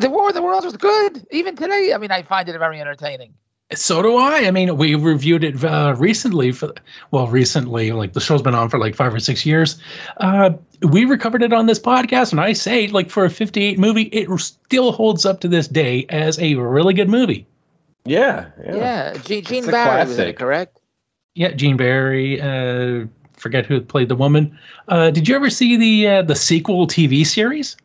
The War of the Worlds was good. Even today, I mean, I find it very entertaining. So do I. I mean, we reviewed it uh, recently. For well, recently, like the show's been on for like five or six years. Uh, we recovered it on this podcast, and I say, like for a '58 movie, it still holds up to this day as a really good movie. yeah. Yeah, Yeah. Gene, Gene Barry was in it, correct? Yeah, Gene Barry. Uh, forget who played the woman. Uh, did you ever see the uh, the sequel TV series?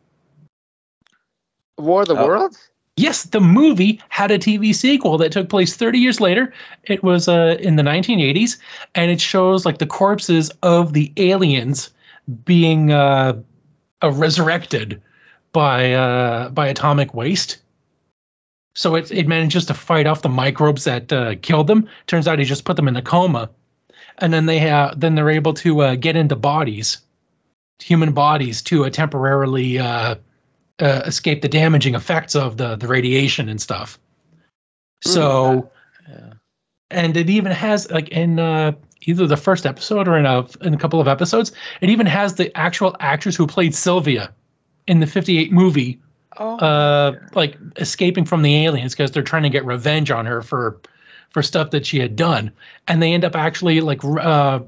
War of the Oh. Worlds. Yes, the movie had a TV sequel that took place 30 years later. It was uh, in the 1980s, and it shows like the corpses of the aliens being uh, uh, resurrected by uh, by atomic waste. So it it manages to fight off the microbes that uh, killed them. Turns out he just put them in a coma, and then they have then they're able to uh, get into bodies, human bodies, to uh, temporarily. Uh, escape the damaging effects of the the radiation and stuff. So, Yeah. and it even has like in uh, either the first episode or in a in a couple of episodes, it even has the actual actress who played Sylvia in the '58 movie, Oh, uh, like escaping from the aliens because they're trying to get revenge on her for for stuff that she had done, and they end up actually like uh,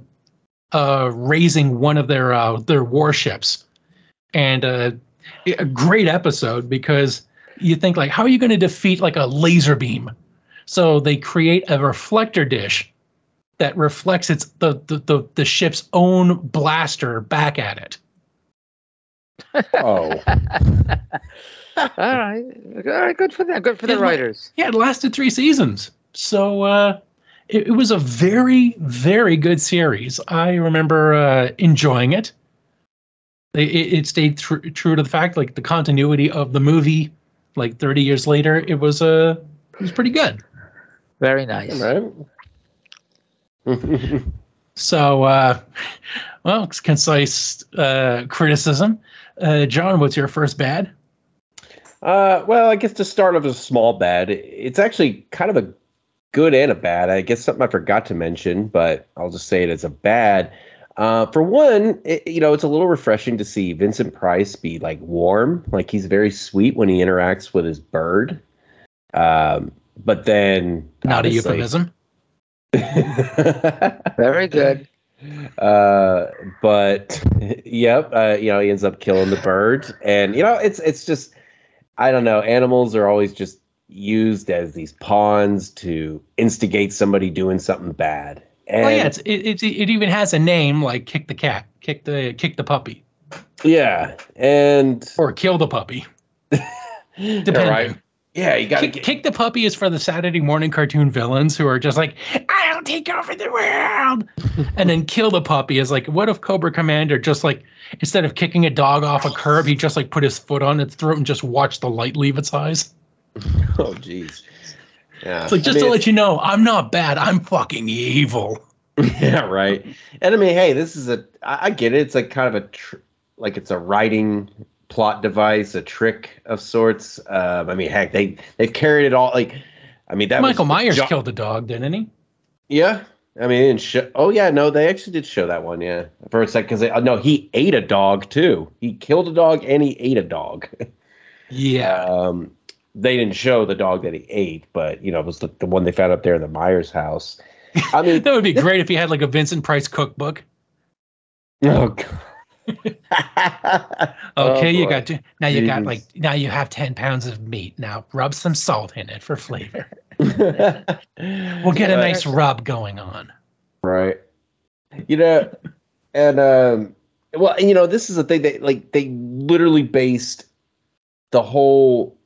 uh, raising one of their uh, their warships, and uh, a great episode because you think like, how are you going to defeat like a laser beam? So they create a reflector dish that reflects its the the the, the ship's own blaster back at it. <laughs> Oh, All right, all right, good for them. Good for the Yeah, like- writers. Yeah, it lasted three seasons. So uh, it, it was a very, very good series. I remember uh, enjoying it. It, it it stayed tr- true to the fact, like the continuity of the movie. Like 30 years later, it was uh, it was pretty good. Very nice. right. <laughs> So, uh, well, it's concise uh, criticism. Uh, John, what's your first bad? Uh, well, I guess to start off as a small bad, it's actually kind of a good and a bad. I guess something I forgot to mention, but I'll just say it as a bad. Uh, for one, it, you know, it's a little refreshing to see Vincent Price be like warm, like he's very sweet when he interacts with his bird. Um, but then Not a euphemism. <laughs> Very good. uh but <laughs> yep uh you know he ends up killing the bird and you know it's it's just i don't know animals are always just used as these pawns to instigate somebody doing something bad and oh yeah, it's, it, it it even has a name like kick the cat, kick the kick the puppy, yeah and or kill the puppy. <laughs> Depending. right yeah you gotta Kick, get kick the puppy is for the Saturday morning cartoon villains who are just like, I'll take over the world. and then kill the puppy is like, what if Cobra Commander just like, instead of kicking a dog off a curb, he just like put his foot on its throat and just watched the light leave its eyes? oh jeez yeah It's like, just I mean, to let you know, I'm not bad. I'm fucking evil. <laughs> yeah right and i mean hey this is a i, I get it it's like kind of a tr- like it's a writing plot device a trick of sorts um i mean heck they they've carried it all like i mean that Michael Myers Jo- killed a dog, didn't he? yeah i mean and show, oh yeah no they actually did show that one yeah for a second because uh, no he ate a dog too he killed a dog and he ate a dog <laughs> Yeah. um they didn't show the dog that he ate but you know it was the, the one they found up there in the myers house i mean <laughs> that would be great if he had like a Vincent Price cookbook. oh god <laughs> Oh, Okay, you got to now you got like now you have ten pounds of meat. Now rub some salt in it for flavor. <laughs> We'll get a nice rub going on. right you know and um well you know this is the thing that like they literally based the whole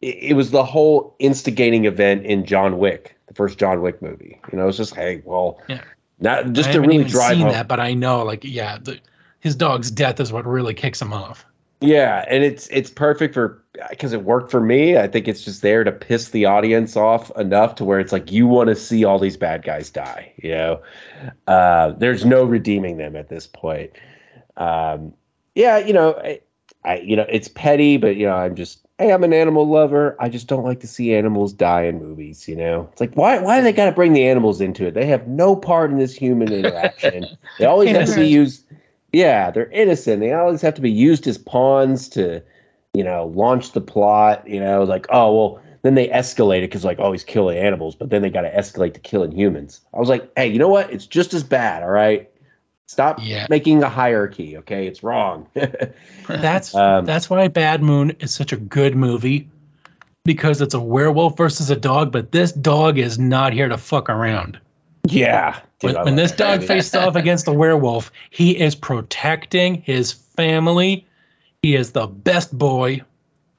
it, it was the whole instigating event in john wick the first john wick movie you know it's just hey well Yeah. not just I to really drive seen home that, but I know like yeah, the, his dog's death is what really kicks him off. Yeah, and it's it's perfect for because it worked for me. I think it's just there to piss the audience off enough to where it's like you want to see all these bad guys die. You know, uh, there's no redeeming them at this point. Um, yeah, you know, I, I you know it's petty, but you know I'm just hey, I'm an animal lover. I just don't like to see animals die in movies. You know, it's like why why do they got to bring the animals into it? They have no part in this human interaction. <laughs> they always have to be used. Yeah, they're innocent. They always have to be used as pawns to, you know, launch the plot. You know, like oh well, then they escalate it because like oh he's killing animals, but then they got to escalate to killing humans. I was like, hey, you know what? It's just as bad. All right, stop Yeah. making a hierarchy. Okay, it's wrong. <laughs> That's Um, that's why Bad Moon is such a good movie because it's a werewolf versus a dog, but this dog is not here to fuck around. yeah. dude, When, when this dog faces off against the werewolf, he is protecting his family. He is the best boy,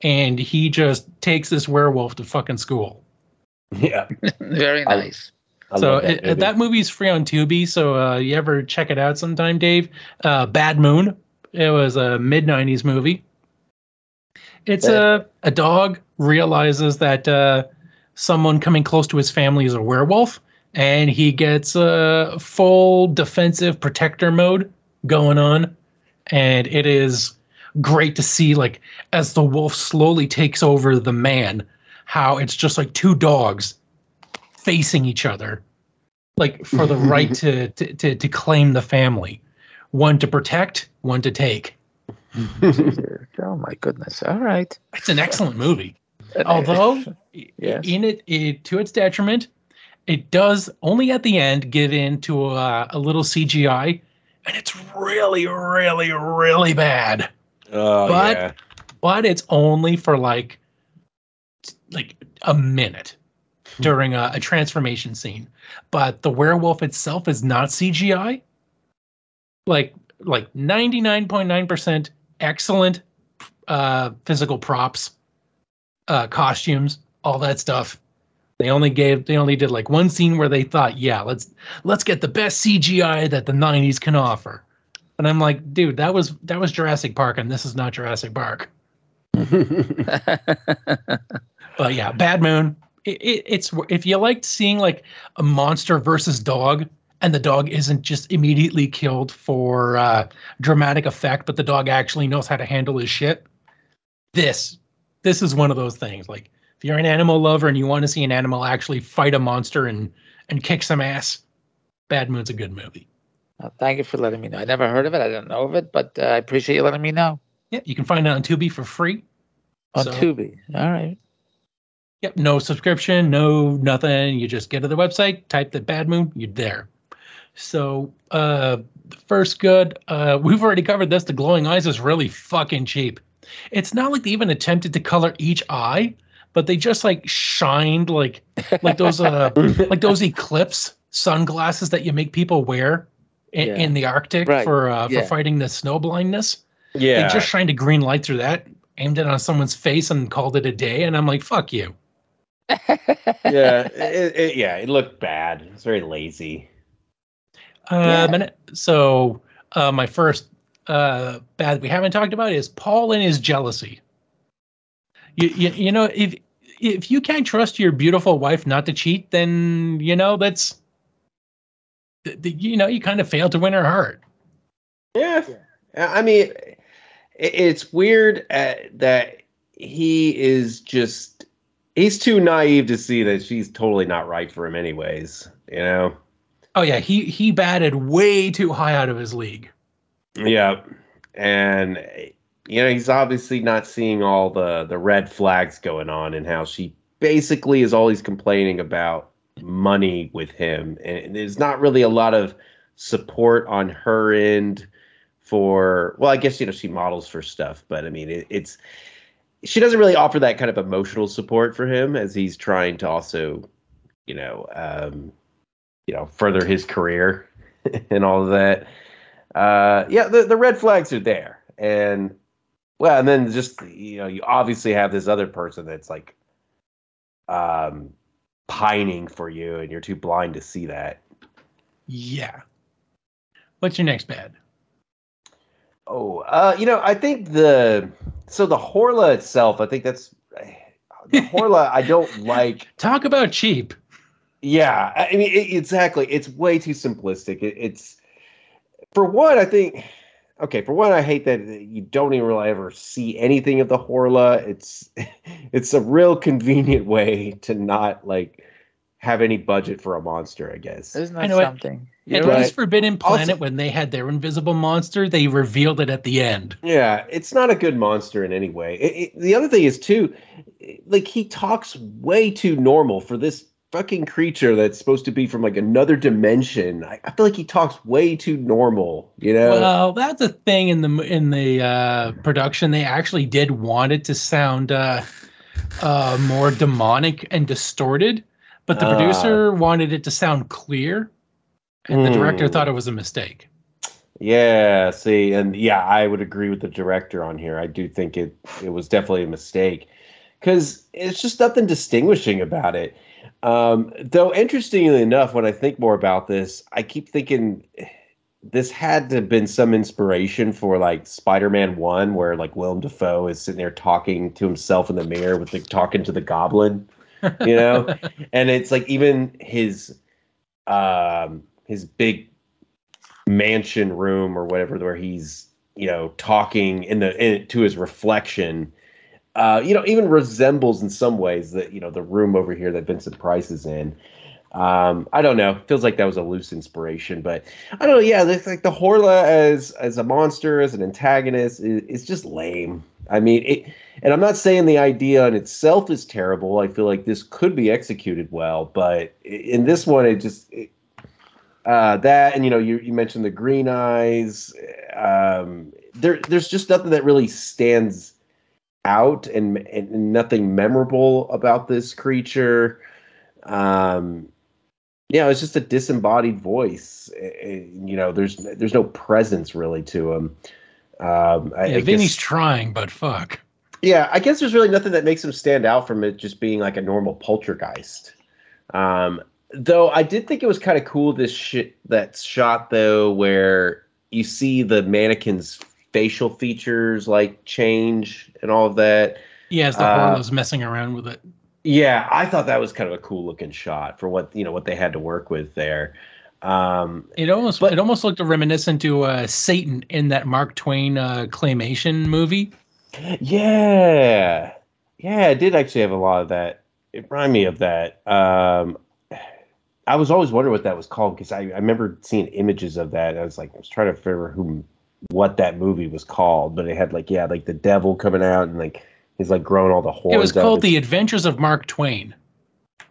and he just takes this werewolf to fucking school. <laughs> yeah, <laughs> Very I- nice. I so love it, that movie's free on Tubi. So uh, you ever check it out sometime, Dave? Uh, Bad Moon. It was a mid '90s movie. It's a a dog realizes that uh, someone coming close to his family is a werewolf, and he gets a full defensive protector mode going on, and it is great to see like as the wolf slowly takes over the man, how it's just like two dogs facing each other like for the mm-hmm, mm-hmm. right to, to to to claim the family one to protect one to take <laughs> oh my goodness. All right. it's an excellent movie although Yes. in it, it to its detriment it does only at the end give in to a, a little cgi and it's really really really bad oh but- yeah. but it's only for like like a minute during a, a transformation scene. But the werewolf itself is not CGI. Like like 99.9% excellent uh physical props, uh costumes, all that stuff. They only gave they only did like one scene where they thought, yeah, let's let's get the best CGI that the 90s can offer. And I'm like, dude, that was that was Jurassic Park and this is not Jurassic Park. <laughs> But yeah, Bad Moon. It, it, it's if you liked seeing like a monster versus dog, and the dog isn't just immediately killed for uh, dramatic effect, but the dog actually knows how to handle his shit. This, this is one of those things. Like if you're an animal lover and you want to see an animal actually fight a monster and and kick some ass, Bad Moon's a good movie. Well, thank you for letting me know. I never heard of it. I didn't know of it, but uh, I appreciate you letting me know. Yeah, you can find it on Tubi for free. On So- Tubi. All right. Yep, no subscription, no nothing. You just get to the website, type the Bad Moon, you're there. So, uh, first good, uh, <laughs> we've already covered this. The glowing eyes is really fucking cheap. It's not like they even attempted to color each eye, but they just like shined like like those uh <laughs> like those eclipse sunglasses that you make people wear in, Yeah. in the Arctic Right, for uh, for yeah. fighting the snow blindness. yeah. They just shined a green light through that, aimed it on someone's face, and called it a day. And I'm like, fuck you. Yeah. <laughs> It, it, yeah. It looked bad. It's very lazy. Yeah. Um, and so uh, my first uh, bad we haven't talked about is Paul and his jealousy. You, you you know if if you can't trust your beautiful wife not to cheat, then you know that's th- th- you know you kind of failed to win her heart. Yeah. I mean, it, it's weird uh, that he is just. He's too naive to see that she's totally not right for him, anyways. You know? Oh yeah, he he batted way too high out of his league. Yeah. And, you know, he's obviously not seeing all the, the red flags going on and how she basically is always complaining about money with him. And there's not really a lot of support on her end for, well, I guess, you know, she models for stuff, but I mean, it, it's, she doesn't really offer that kind of emotional support for him as he's trying to also, you know, um, you know, further his career <laughs> and all of that uh yeah the, the red flags are there and well and then just you know you obviously have this other person that's like um pining for you and you're too blind to see that Yeah. What's your next bad? Oh uh you know i think the so the horla itself i think that's the horla i don't <laughs> like Talk about cheap. Yeah, I I mean, it, exactly. It's way too simplistic. It, it's for one, I think. Okay, for one, I hate that you don't even really ever see anything of the Horla. It's <laughs> it's a real convenient way to not like have any budget for a monster. I guess. Isn't I that know At right. least Forbidden Planet, Also- when they had their invisible monster, they revealed it at the end. Yeah, it's not a good monster in any way. It, it- the other thing is too, like he talks way too normal for this fucking creature that's supposed to be from like another dimension. I, I feel like he talks way too normal. You know. Well, that's a thing in the in the uh, production. They actually did want it to sound uh, uh, more demonic and distorted, but the Ah. producer wanted it to sound clear, and the director Hmm. thought it was a mistake. Yeah, see, and yeah, I would agree with the director on here. I do think it it was definitely a mistake because it's just nothing distinguishing about it. Um, though, interestingly enough, when I think more about this, I keep thinking this had to have been some inspiration for like Spider-Man One, where like Willem Dafoe is sitting there talking to himself in the mirror with the talking to the Goblin, you know, <laughs> and it's like even his um his big mansion room or whatever where he's you know talking in the in, to his reflection uh you know even resembles in some ways the you know the room over here that Vincent Price is in. Um I don't know. Feels like that was a loose inspiration but I don't know. Yeah like the Horla as as a monster as an antagonist is, is just lame. I mean it and I'm not saying the idea in itself is terrible. I feel like this could be executed well but in this one it just it, uh, that and you know you, you mentioned the green eyes um, there there's just nothing that really stands out and, and nothing memorable about this creature. Um, yeah, it's just a disembodied voice. Eh, eh, you know, there's there's no presence really to him. Um, I, Yeah, I Vinny's guess- trying, but fuck. yeah, I guess there's really nothing that makes him stand out from it just being like a normal poltergeist. Um, though I did think it was kind of cool this shit that shot though where you see the mannequin's facial features like change and all of that. Yeah, as the Uh, Horla's messing around with it. Yeah, I thought that was kind of a cool looking shot for what you know what they had to work with there. Um, It almost but- it almost looked reminiscent to uh, Satan in that Mark Twain uh, claymation movie. Yeah, yeah, it did actually have a lot of that. It reminded me of that. Um, I was always wondering what that was called because I, I remember seeing images of that. I was like, I was trying to figure who, what that movie was called, but it had like, yeah, like the devil coming out and like he's like growing all the horns. It was called The Adventures of Mark Twain.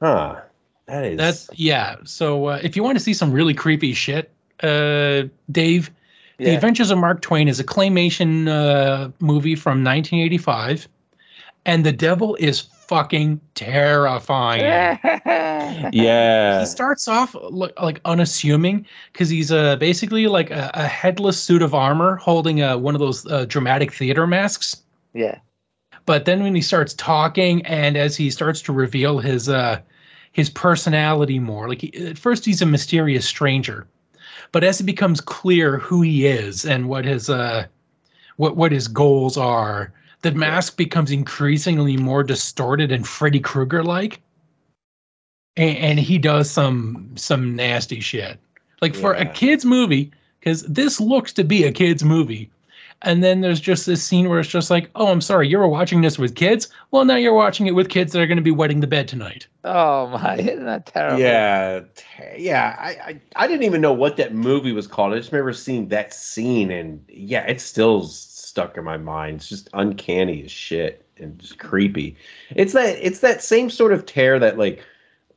Huh. That is. That's yeah. So uh, if you want to see some really creepy shit, uh, Dave, The Adventures of Mark Twain is a claymation uh, movie from 1985, and the devil is fucking terrifying. <laughs> yeah. He starts off look, like unassuming because he's uh, basically like a, a headless suit of armor holding uh, one of those uh, dramatic theater masks. yeah. But then when he starts talking and as he starts to reveal his uh, his personality more, like he, at first he's a mysterious stranger, but as it becomes clear who he is and what his uh, what what his goals are, the mask becomes increasingly more distorted and Freddy Krueger like and, and he does some some nasty shit like for a kids movie because this looks to be a kids movie and then there's just this scene where it's just like oh i'm sorry you were watching this with kids well now you're watching it with kids that are going to be wetting the bed tonight Oh my, <laughs> isn't that terrible? Yeah, t- yeah. I, I I didn't even know what that movie was called. I just remember seeing that scene, and yeah, it still's s- stuck in my mind. It's just uncanny as shit and just creepy. It's that it's that same sort of terror that like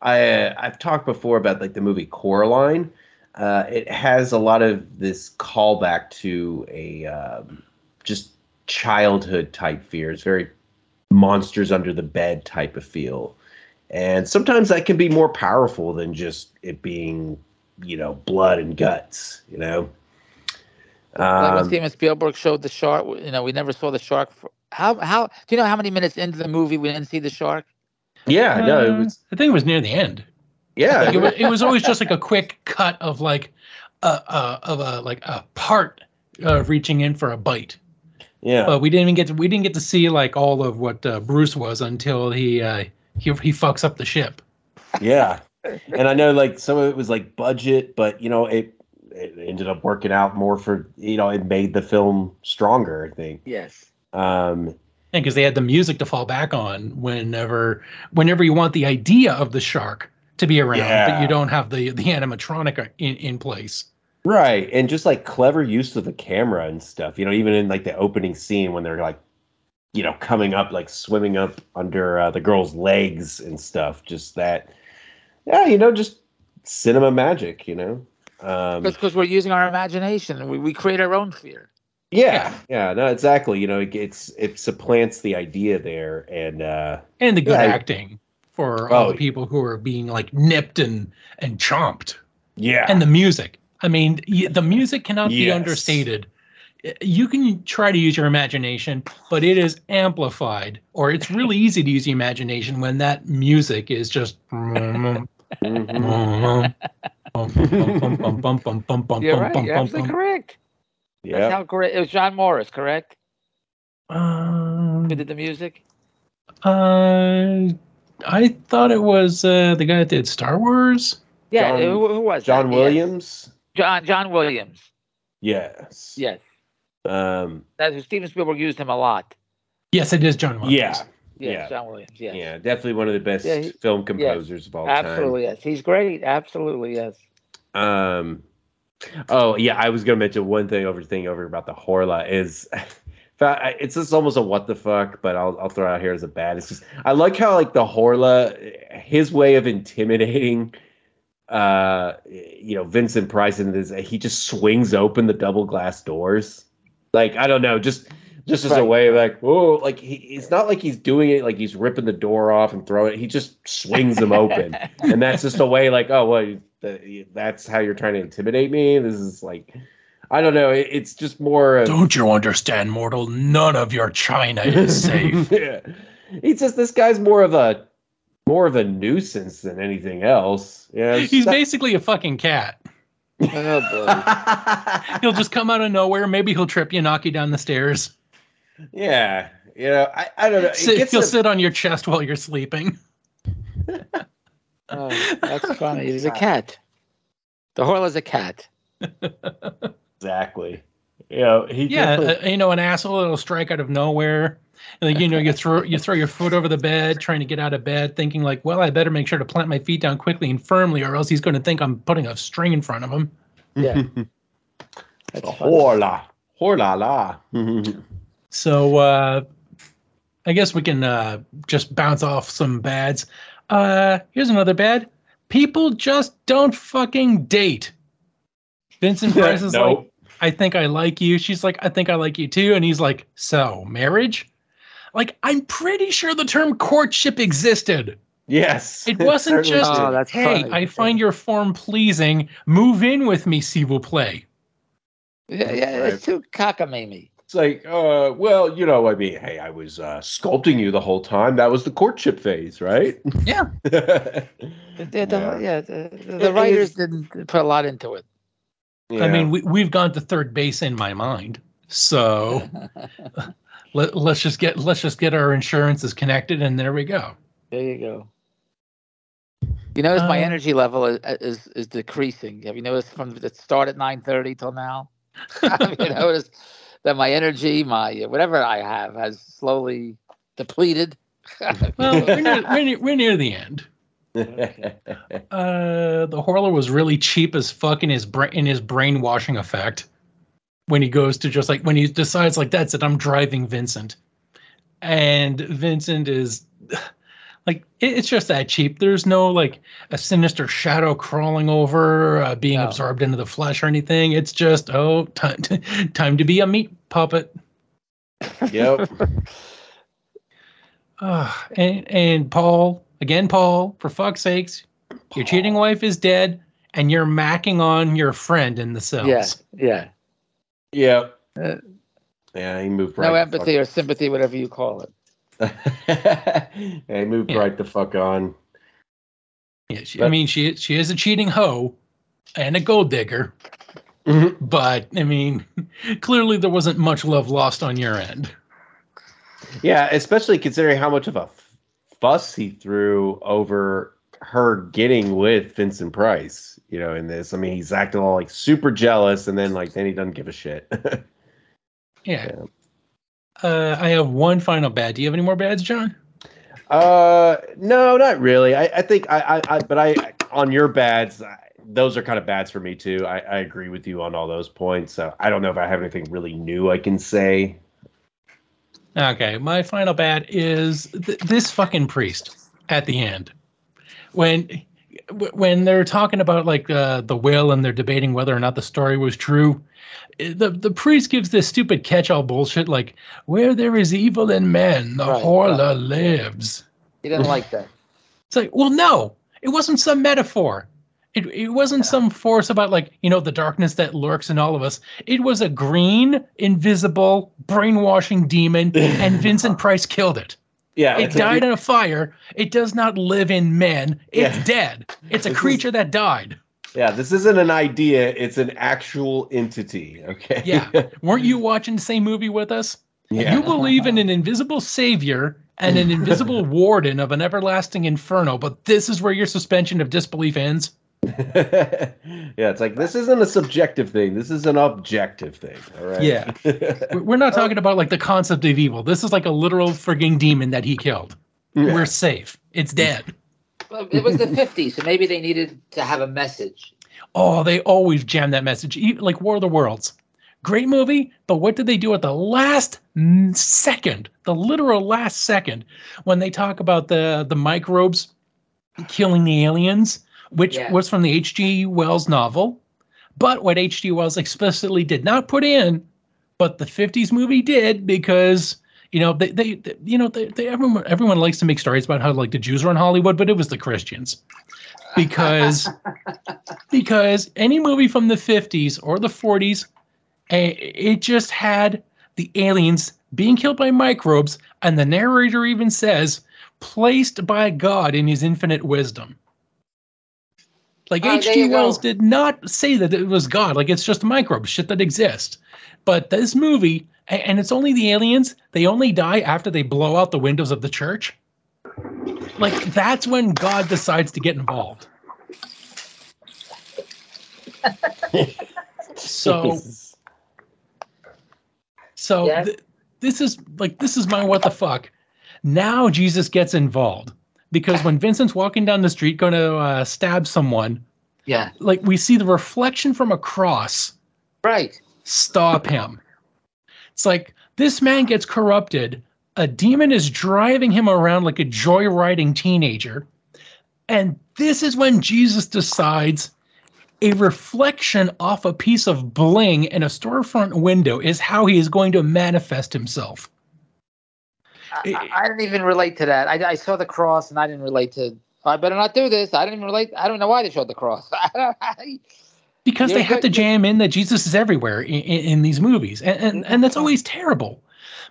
I I've talked before about like the movie Coraline. Uh, it has a lot of this callback to a um, just childhood type fears, very monsters under the bed type of feel. And sometimes that can be more powerful than just it being, you know, blood and guts, you know? Like when Um, Steven Spielberg showed the shark, you know, we never saw the shark. For, how how do you know how many minutes into the movie we didn't see the shark? yeah, no, it Uh, was, i think it was near the end yeah. like it, was, it was always just like a quick cut of like a, a of a like a part uh, reaching in for a bite yeah. but we didn't even get to, we didn't get to see like all of what uh, bruce was until he uh he, he fucks up the ship Yeah. And I know like some of it was like budget, but you know, it it ended up working out more for you know, it made the film stronger, I think. Yes. Um because they had the music to fall back on whenever whenever you want the idea of the shark to be around, but you don't have the the animatronic in, in place. right. And just like clever use of the camera and stuff, you know, even in like the opening scene when they're like you know, coming up like swimming up under uh, the girl's legs and stuff, just that yeah, you know, just cinema magic, you know. Um That's because we're using our imagination we, we create our own fear. Yeah, yeah, no, exactly. You know, it, it's it supplants the idea there, and uh, And the good Yeah, acting for all Oh. the people who are being like nipped and and chomped. yeah, And the music. I mean, the music cannot be understated. You can try to use your imagination, but it is amplified, or it's really easy to use the imagination when that music is just. Mhm. <laughs> <laughs> <laughs> You're right. You're absolutely correct. That's yeah, how great. It was John Morris, correct? Um, Who did the music? uh, I thought it was uh, the guy that did Star Wars. Yeah. John- who, who was it? John that? Yes. Williams. John John Williams. Yes. Yes. Um. That's Steven Spielberg used him a lot. Yes, it is John Williams. Yeah. Yes, Yeah. John Williams. Yes. Yeah. Definitely one of the best Yeah, he- film composers of all time. Absolutely. Yes. He's great. Absolutely. Yes. Um. Oh yeah, I was gonna mention one thing over thing over about the Horla is. <laughs> It's just almost a what the fuck, but I'll I'll throw it out here as a bad. It's just I like how like the Horla, his way of intimidating uh you know Vincent Price and this he just swings open the double glass doors like I don't know just just as a way of like, oh, like he, it's not like he's doing it like he's ripping the door off and throwing it. He just swings them open, <laughs> and that's just a way like, oh, well, that's how you're trying to intimidate me. This is like, I don't know. It, it's just more. Of, Don't you understand, mortal? None of your China is <laughs> safe. yeah. He's just this guy's more of a more of a nuisance than anything else. Yeah, He's basically a fucking cat. Oh boy. <laughs> He'll just come out of nowhere. Maybe he'll trip you, knock you down the stairs. Yeah, you know, I, I don't know. It Sit, gets he'll a- sit on your chest while you're sleeping. <laughs> Oh, that's <laughs> funny. He's a cat. The Horla's a cat. exactly. You know, he Yeah, definitely- uh, you know, an asshole that'll strike out of nowhere. Like you know, you throw you throw your foot over the bed, trying to get out of bed, thinking like, well, I better make sure to plant my feet down quickly and firmly, or else he's going to think I'm putting a string in front of him. Yeah. <laughs> That's funny. Horla. Horla la. So uh, I guess we can uh, just bounce off some bads. Uh, here's another bad. People just don't fucking date. Vincent <laughs> Price is like. I think I like you. She's like, I think I like you too. And he's like, so marriage? Like, I'm pretty sure the term courtship existed. yes. It wasn't certainly just, Oh, hey, funny. I find your form pleasing. Move in with me, see vous plaît. Yeah, yeah, it's too cockamamie. It's like, uh, well, you know, I mean, hey, I was uh, sculpting you the whole time. That was the courtship phase, right? <laughs> Yeah. <laughs> The, the, Yeah. yeah, the, the, the writers is- didn't put a lot into it. I mean, we, we've gone to third base in my mind. So <laughs> let, let's just get let's just get our insurances connected and there we go. There you go. You notice my Uh, energy level is, is is decreasing. Have you noticed from the start at nine thirty till now? Have you noticed that my energy, my whatever I have, has slowly depleted? <laughs> Well, we're near, we're near, we're near the end. <laughs> Uh, the Horla was really cheap as fuck in his brain in his brainwashing effect when he goes to just like when he decides like that's it, I'm driving Vincent, and Vincent is like it, it's just that cheap. There's no like a sinister shadow crawling over, uh, being No. absorbed into the flesh or anything. It's just oh time <laughs> time to be a meat puppet. yep. Uh, <laughs> <sighs> and and Paul again, Paul, for fuck's sakes, your cheating wife is dead, and you're macking on your friend in the cells. yeah, yeah. Yep. Uh, Yeah, he moved right. No empathy or sympathy, whatever you call it. <laughs> fuck- yeah, he moved Yeah. right the fuck on. Yeah, she, I mean, she she is a cheating hoe and a gold digger, Mhm. but I mean, <laughs> clearly there wasn't much love lost on your end. Yeah, especially considering how much of a fuss he threw over her getting with Vincent Price. You know, in this, I mean, he's acting all like super jealous, and then like then he doesn't give a shit. <laughs> Yeah. Uh, I have one final bad. Do you have any more bads, John? Uh, no, not really. I, I think I, I, I, but I, on your bads, I, those are kind of bads for me too. I, I agree with you on all those points. So I don't know if I have anything really new I can say. Okay, my final bad is th- this fucking priest at the end. When when they're talking about like uh, the will and they're debating whether or not the story was true, eh, the the priest gives this stupid catch-all bullshit like where there is evil in men, the Right, horla lives. He didn't like that. It's like, well, no, it wasn't some metaphor. It, it wasn't some force about like you know the darkness that lurks in all of us. It was a green, invisible, brainwashing demon, and <laughs> Vincent Price killed it. Yeah, It died you- in a fire. It does not live in men. It's Yeah. dead. It's a This is- creature that died. yeah, this isn't an idea; it's an actual entity. Okay. Yeah. <laughs> Weren't you watching the same movie with us? yeah. You believe in an invisible savior and an invisible <laughs> warden of an everlasting inferno, but this is where your suspension of disbelief ends. <laughs> yeah, it's like this isn't a subjective thing. This is an objective thing. All right. Yeah. We're- <laughs> We're not talking about like the concept of evil. This is like a literal frigging demon that he killed. Yeah. We're safe. It's dead. Well, it was the 50s, so maybe they needed to have a message. Oh, they always jam that message. Like War of the Worlds. Great movie, but what did they do at the last mm, second, the literal last second, when they talk about the the microbes killing the aliens, which Yeah. was from the H.G. Wells novel. But what H.G. Wells explicitly did not put in but the 50s movie did because you know they, they, they you know they, they everyone everyone likes to make stories about how like the Jews run Hollywood, but it was the Christians because <laughs> because any movie from the 50s or the 40s eh, it just had the aliens being killed by microbes and the narrator even says placed by God in his infinite wisdom. Like uh, H.G. go. Wells did not say that it was God. Like it's just microbes, shit that exist. But this movie, and it's only the aliens, they only die after they blow out the windows of the church. Like that's when God decides to get involved. <laughs> So So Yes. th- this is like this is my what the fuck. Now Jesus gets involved because when Vincent's walking down the street going to uh, stab someone, Yeah. like we see the reflection from a cross Right. stop him. It's like this man gets corrupted. A demon is driving him around like a joyriding teenager. And this is when Jesus decides a reflection off a piece of bling in a storefront window is how he is going to manifest himself. I, I- didn't even relate to that. I, I saw the cross and I didn't relate to. I better not do this. I didn't even relate. I don't know why they showed the cross. <laughs> because You're they have good- to jam in that Jesus is everywhere in, in, in these movies, and and, and that's mm-hmm. always terrible,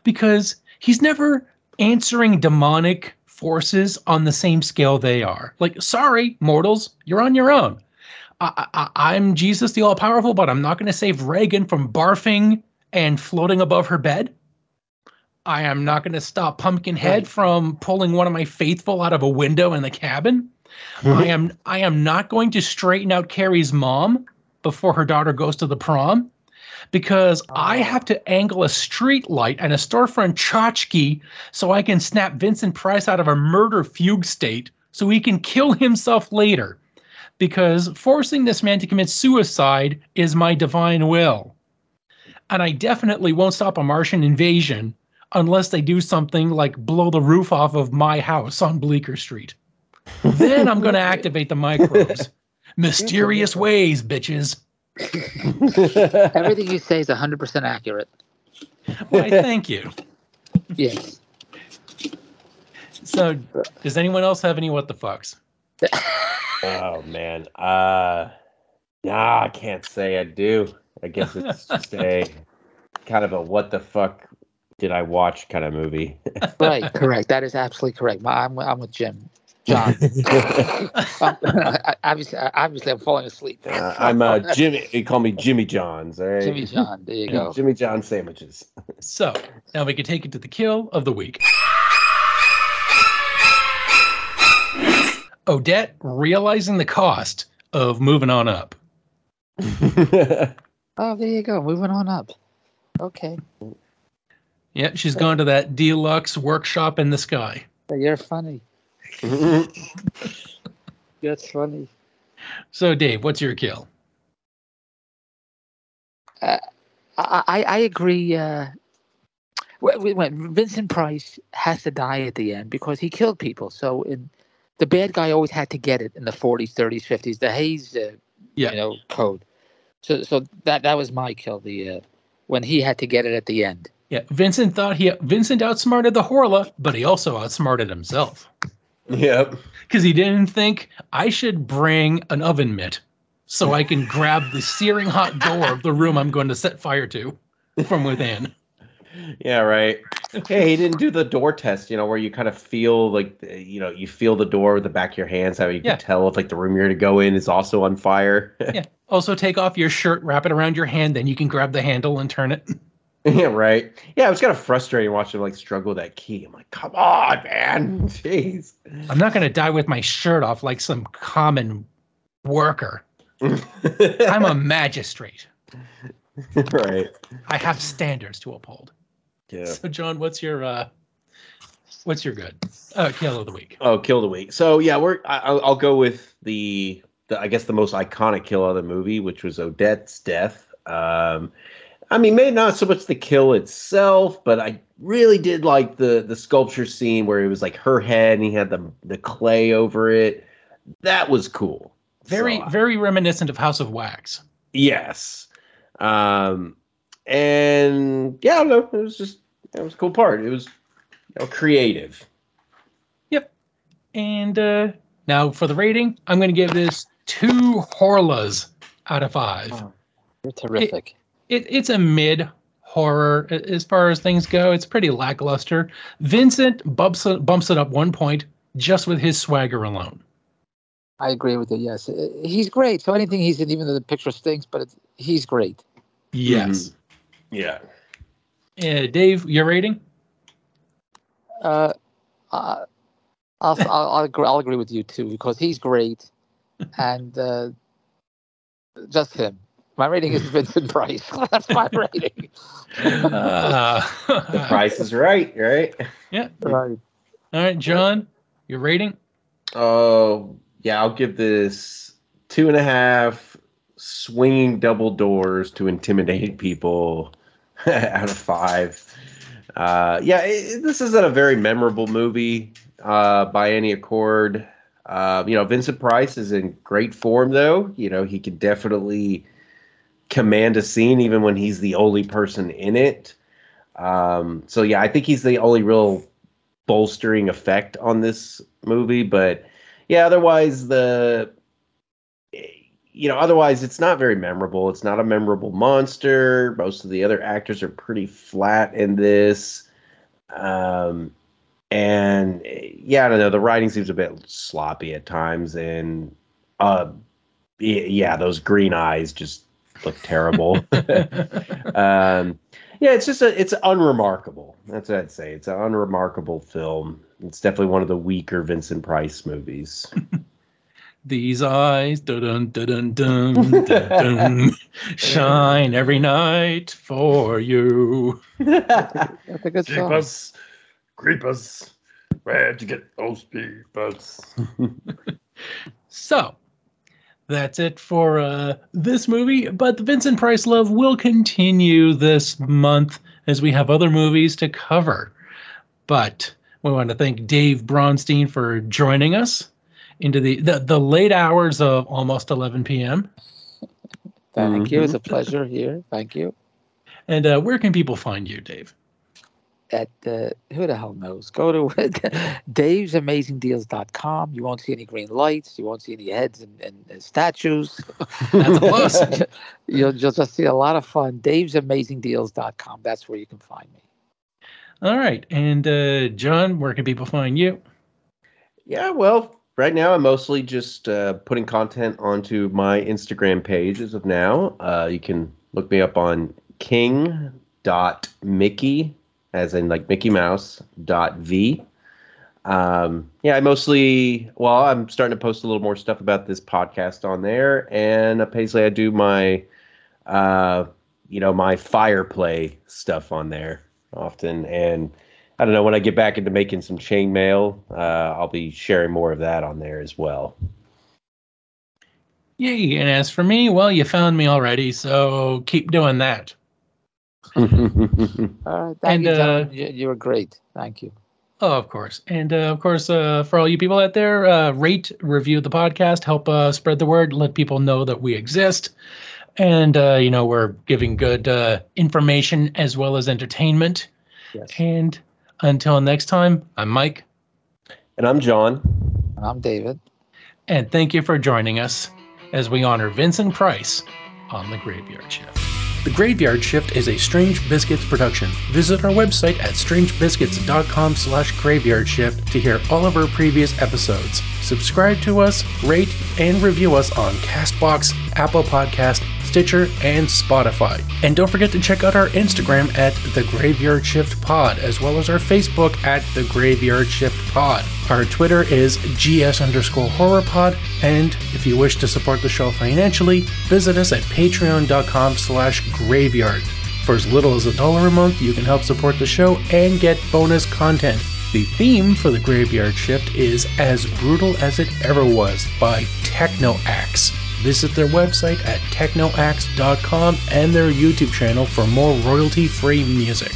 because he's never answering demonic forces on the same scale they are. Like, sorry, mortals, you're on your own. I, I, I'm Jesus, the all powerful, but I'm not going to save Regan from barfing and floating above her bed. I am not going to stop Pumpkinhead Right. from pulling one of my faithful out of a window in the cabin. Hmm. I am I am not going to straighten out Carrie's mom before her daughter goes to the prom because I Oh. have to angle a street light and a storefront tchotchke so I can snap Vincent Price out of a murder fugue state so he can kill himself later. Because forcing this man to commit suicide is my divine will. And I definitely won't stop a Martian invasion unless they do something like blow the roof off of my house on Bleecker Street. Then I'm going to activate the microbes. <laughs> Mysterious ways, bitches. <laughs> Everything you say is 100% accurate. Why, thank you. Yes. So, does anyone else have any what the fucks? <laughs> oh man. Uh nah, I can't say I do. I guess it's just a kind of a what the fuck did I watch kind of movie. <laughs> Right. Correct. That is absolutely correct. My- I'm, I'm with Jim. John. <laughs> Um, <laughs> I- obviously, obviously, I'm falling asleep. Uh, I'm uh Jimmy you call me Jimmy Johns, all right? Jimmy John. There you go. Jimmy John sandwiches. So, now we can take it to the kill of the week. Odette realizing the cost of moving on up. Oh, there you go. Moving on up. Okay. Yeah, she's gone to that deluxe workshop in the sky. You're funny. <laughs> That's funny. So, Dave, what's your kill? I, I, I agree. Uh, wh- wh- when Vincent Price has to die at the end because he killed people. So in the bad guy always had to get it in the 40s, 30s, 50s. The Hays, uh, Yeah. you know, code. So so that that was my kill. The uh, when he had to get it at the end. Yeah, Vincent thought he Vincent outsmarted the Horla, but he also outsmarted himself yep. because he didn't think I should bring an oven mitt so I can grab the searing hot door of the room I'm going to set fire to from within. Yeah, right. Hey, he didn't do the door test, you know, where you kind of feel like, you know, you feel the door with the back of your hands, how you Yeah. can tell if like the room you're going to go in is also on fire. <laughs> Yeah. Also, take off your shirt, wrap it around your hand, then you can grab the handle and turn it. Yeah, right. Yeah, it was kind of frustrating watching him like struggle with that key. I'm like, come on, man. <laughs> Jeez. I'm not going to die with my shirt off like some common worker. <laughs> I'm a magistrate. right. I have standards to uphold. Yeah. So, John, what's your uh, what's your good uh, kill of the week? Oh, kill the week. So yeah, we're. I, I'll, I'll go with the, the. I guess the most iconic kill of the movie, which was Odette's death. Um, I mean, maybe not so much the kill itself, but I really did like the the sculpture scene where it was like her head and he had the the clay over it. That was cool. Very, So, very reminiscent of House of Wax. Yes. Um, and yeah, I don't know. It was just it was a cool part. It was you know, creative. Yep. And uh, now for the rating, I'm going to give this two Horlas out of five. Oh, You're terrific. It, it's a mid horror as far as things go. It's pretty lackluster. Vincent bumps it, bumps it up one point just with his swagger alone. I agree with you. Yes, Uh, he's great. So anything he's in, even though the picture stinks, but it's, he's great. Yes. Yeah. Uh, Dave, your rating? Uh, uh, I'll, <laughs> I'll, I'll, agree, I'll agree with you too because he's great, <laughs> and uh, just him. My rating is Vincent Price. <laughs> That's my <laughs> rating. Uh, The price is right, right? Yeah. right. All right, John, your rating? Oh, yeah, I'll give this two and a half swinging double doors to intimidate people <laughs> out of five. Uh, yeah, it, this isn't a very memorable movie uh, by any accord. Uh, you know, Vincent Price is in great form, though. You know, he could definitely command a scene even when he's the only person in it. Um, so, yeah, I think he's the only real bolstering effect on this movie. But yeah, otherwise, the you know, otherwise it's not very memorable. It's not a memorable monster. Most of the other actors are pretty flat in this. Um, and yeah, I don't know. The writing seems a bit sloppy at times, and uh, yeah, those green eyes just look terrible. <laughs> um, yeah, it's just a, it's unremarkable. That's what I'd say. It's an unremarkable film. It's definitely one of the weaker Vincent Price movies. <laughs> These eyes, dun dun dun dun dun, <laughs> shine every night for you. That's a good song. Creepers, creepers, where'd you get those peepers? So that's it for uh, this movie. But the Vincent Price Love will continue this month as we have other movies to cover. But we want to thank Dave Bronstein for joining us into the, the, the late hours of almost 11 p.m. Thank you. It's a pleasure here. Thank you. And uh, where can people find you, Dave? At uh, who the hell knows? Go to <laughs> davesamazingdeals.com. You won't see any green lights. You won't see any heads and, and, and statues. That's a plus. <laughs> You'll, you'll just see a lot of fun. davesamazingdeals.com. That's where you can find me. All right. And uh, John, where can people find you? Yeah, well, right now I'm mostly just uh, putting content onto my Instagram page as of now. Uh, you can look me up on king.mickey, as in like Mickey Mouse, dot V. Um, yeah, I mostly, well, I'm starting to post a little more stuff about this podcast on there. And occasionally I do my, uh, you know, my fire play stuff on there often. And I don't know, when I get back into making some chainmail, uh, I'll be sharing more of that on there as well. Yay. And as for me, well, you found me already. So keep doing that. <laughs> All right. Thank And, you, uh. You, you were great. Thank you. Oh, of course. And uh, of course, uh, for all you people out there, uh, rate, review the podcast, help uh, spread the word, let people know that we exist. And, uh, you know, we're giving good uh, information as well as entertainment. Yes. And until next time, I'm Mike. and I'm John. And I'm David. And thank you for joining us as we honor Vincent Price on The Graveyard Shift. The Graveyard Shift is a Strange Biscuits production. Visit our website at strangebiscuits.com slash graveyard shift to hear all of our previous episodes. Subscribe to us, rate, and review us on CastBox, Apple Podcast, Stitcher, and Spotify. And don't forget to check out our Instagram at The Graveyard Shift Pod, as well as our Facebook at The Graveyard Shift Pod. Our Twitter is GS underscore horror pod, and if you wish to support the show financially, visit us at patreon.com slash graveyard. For as little as a dollar a month, you can help support the show and get bonus content. The theme for the Graveyard Shift is As Brutal as It Ever Was by Techno Axe. Visit their website at technoaxe.com and their YouTube channel for more royalty free music.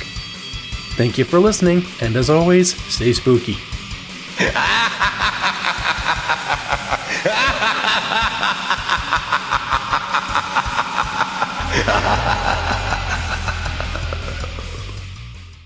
Thank you for listening, and as always, stay spooky. <laughs>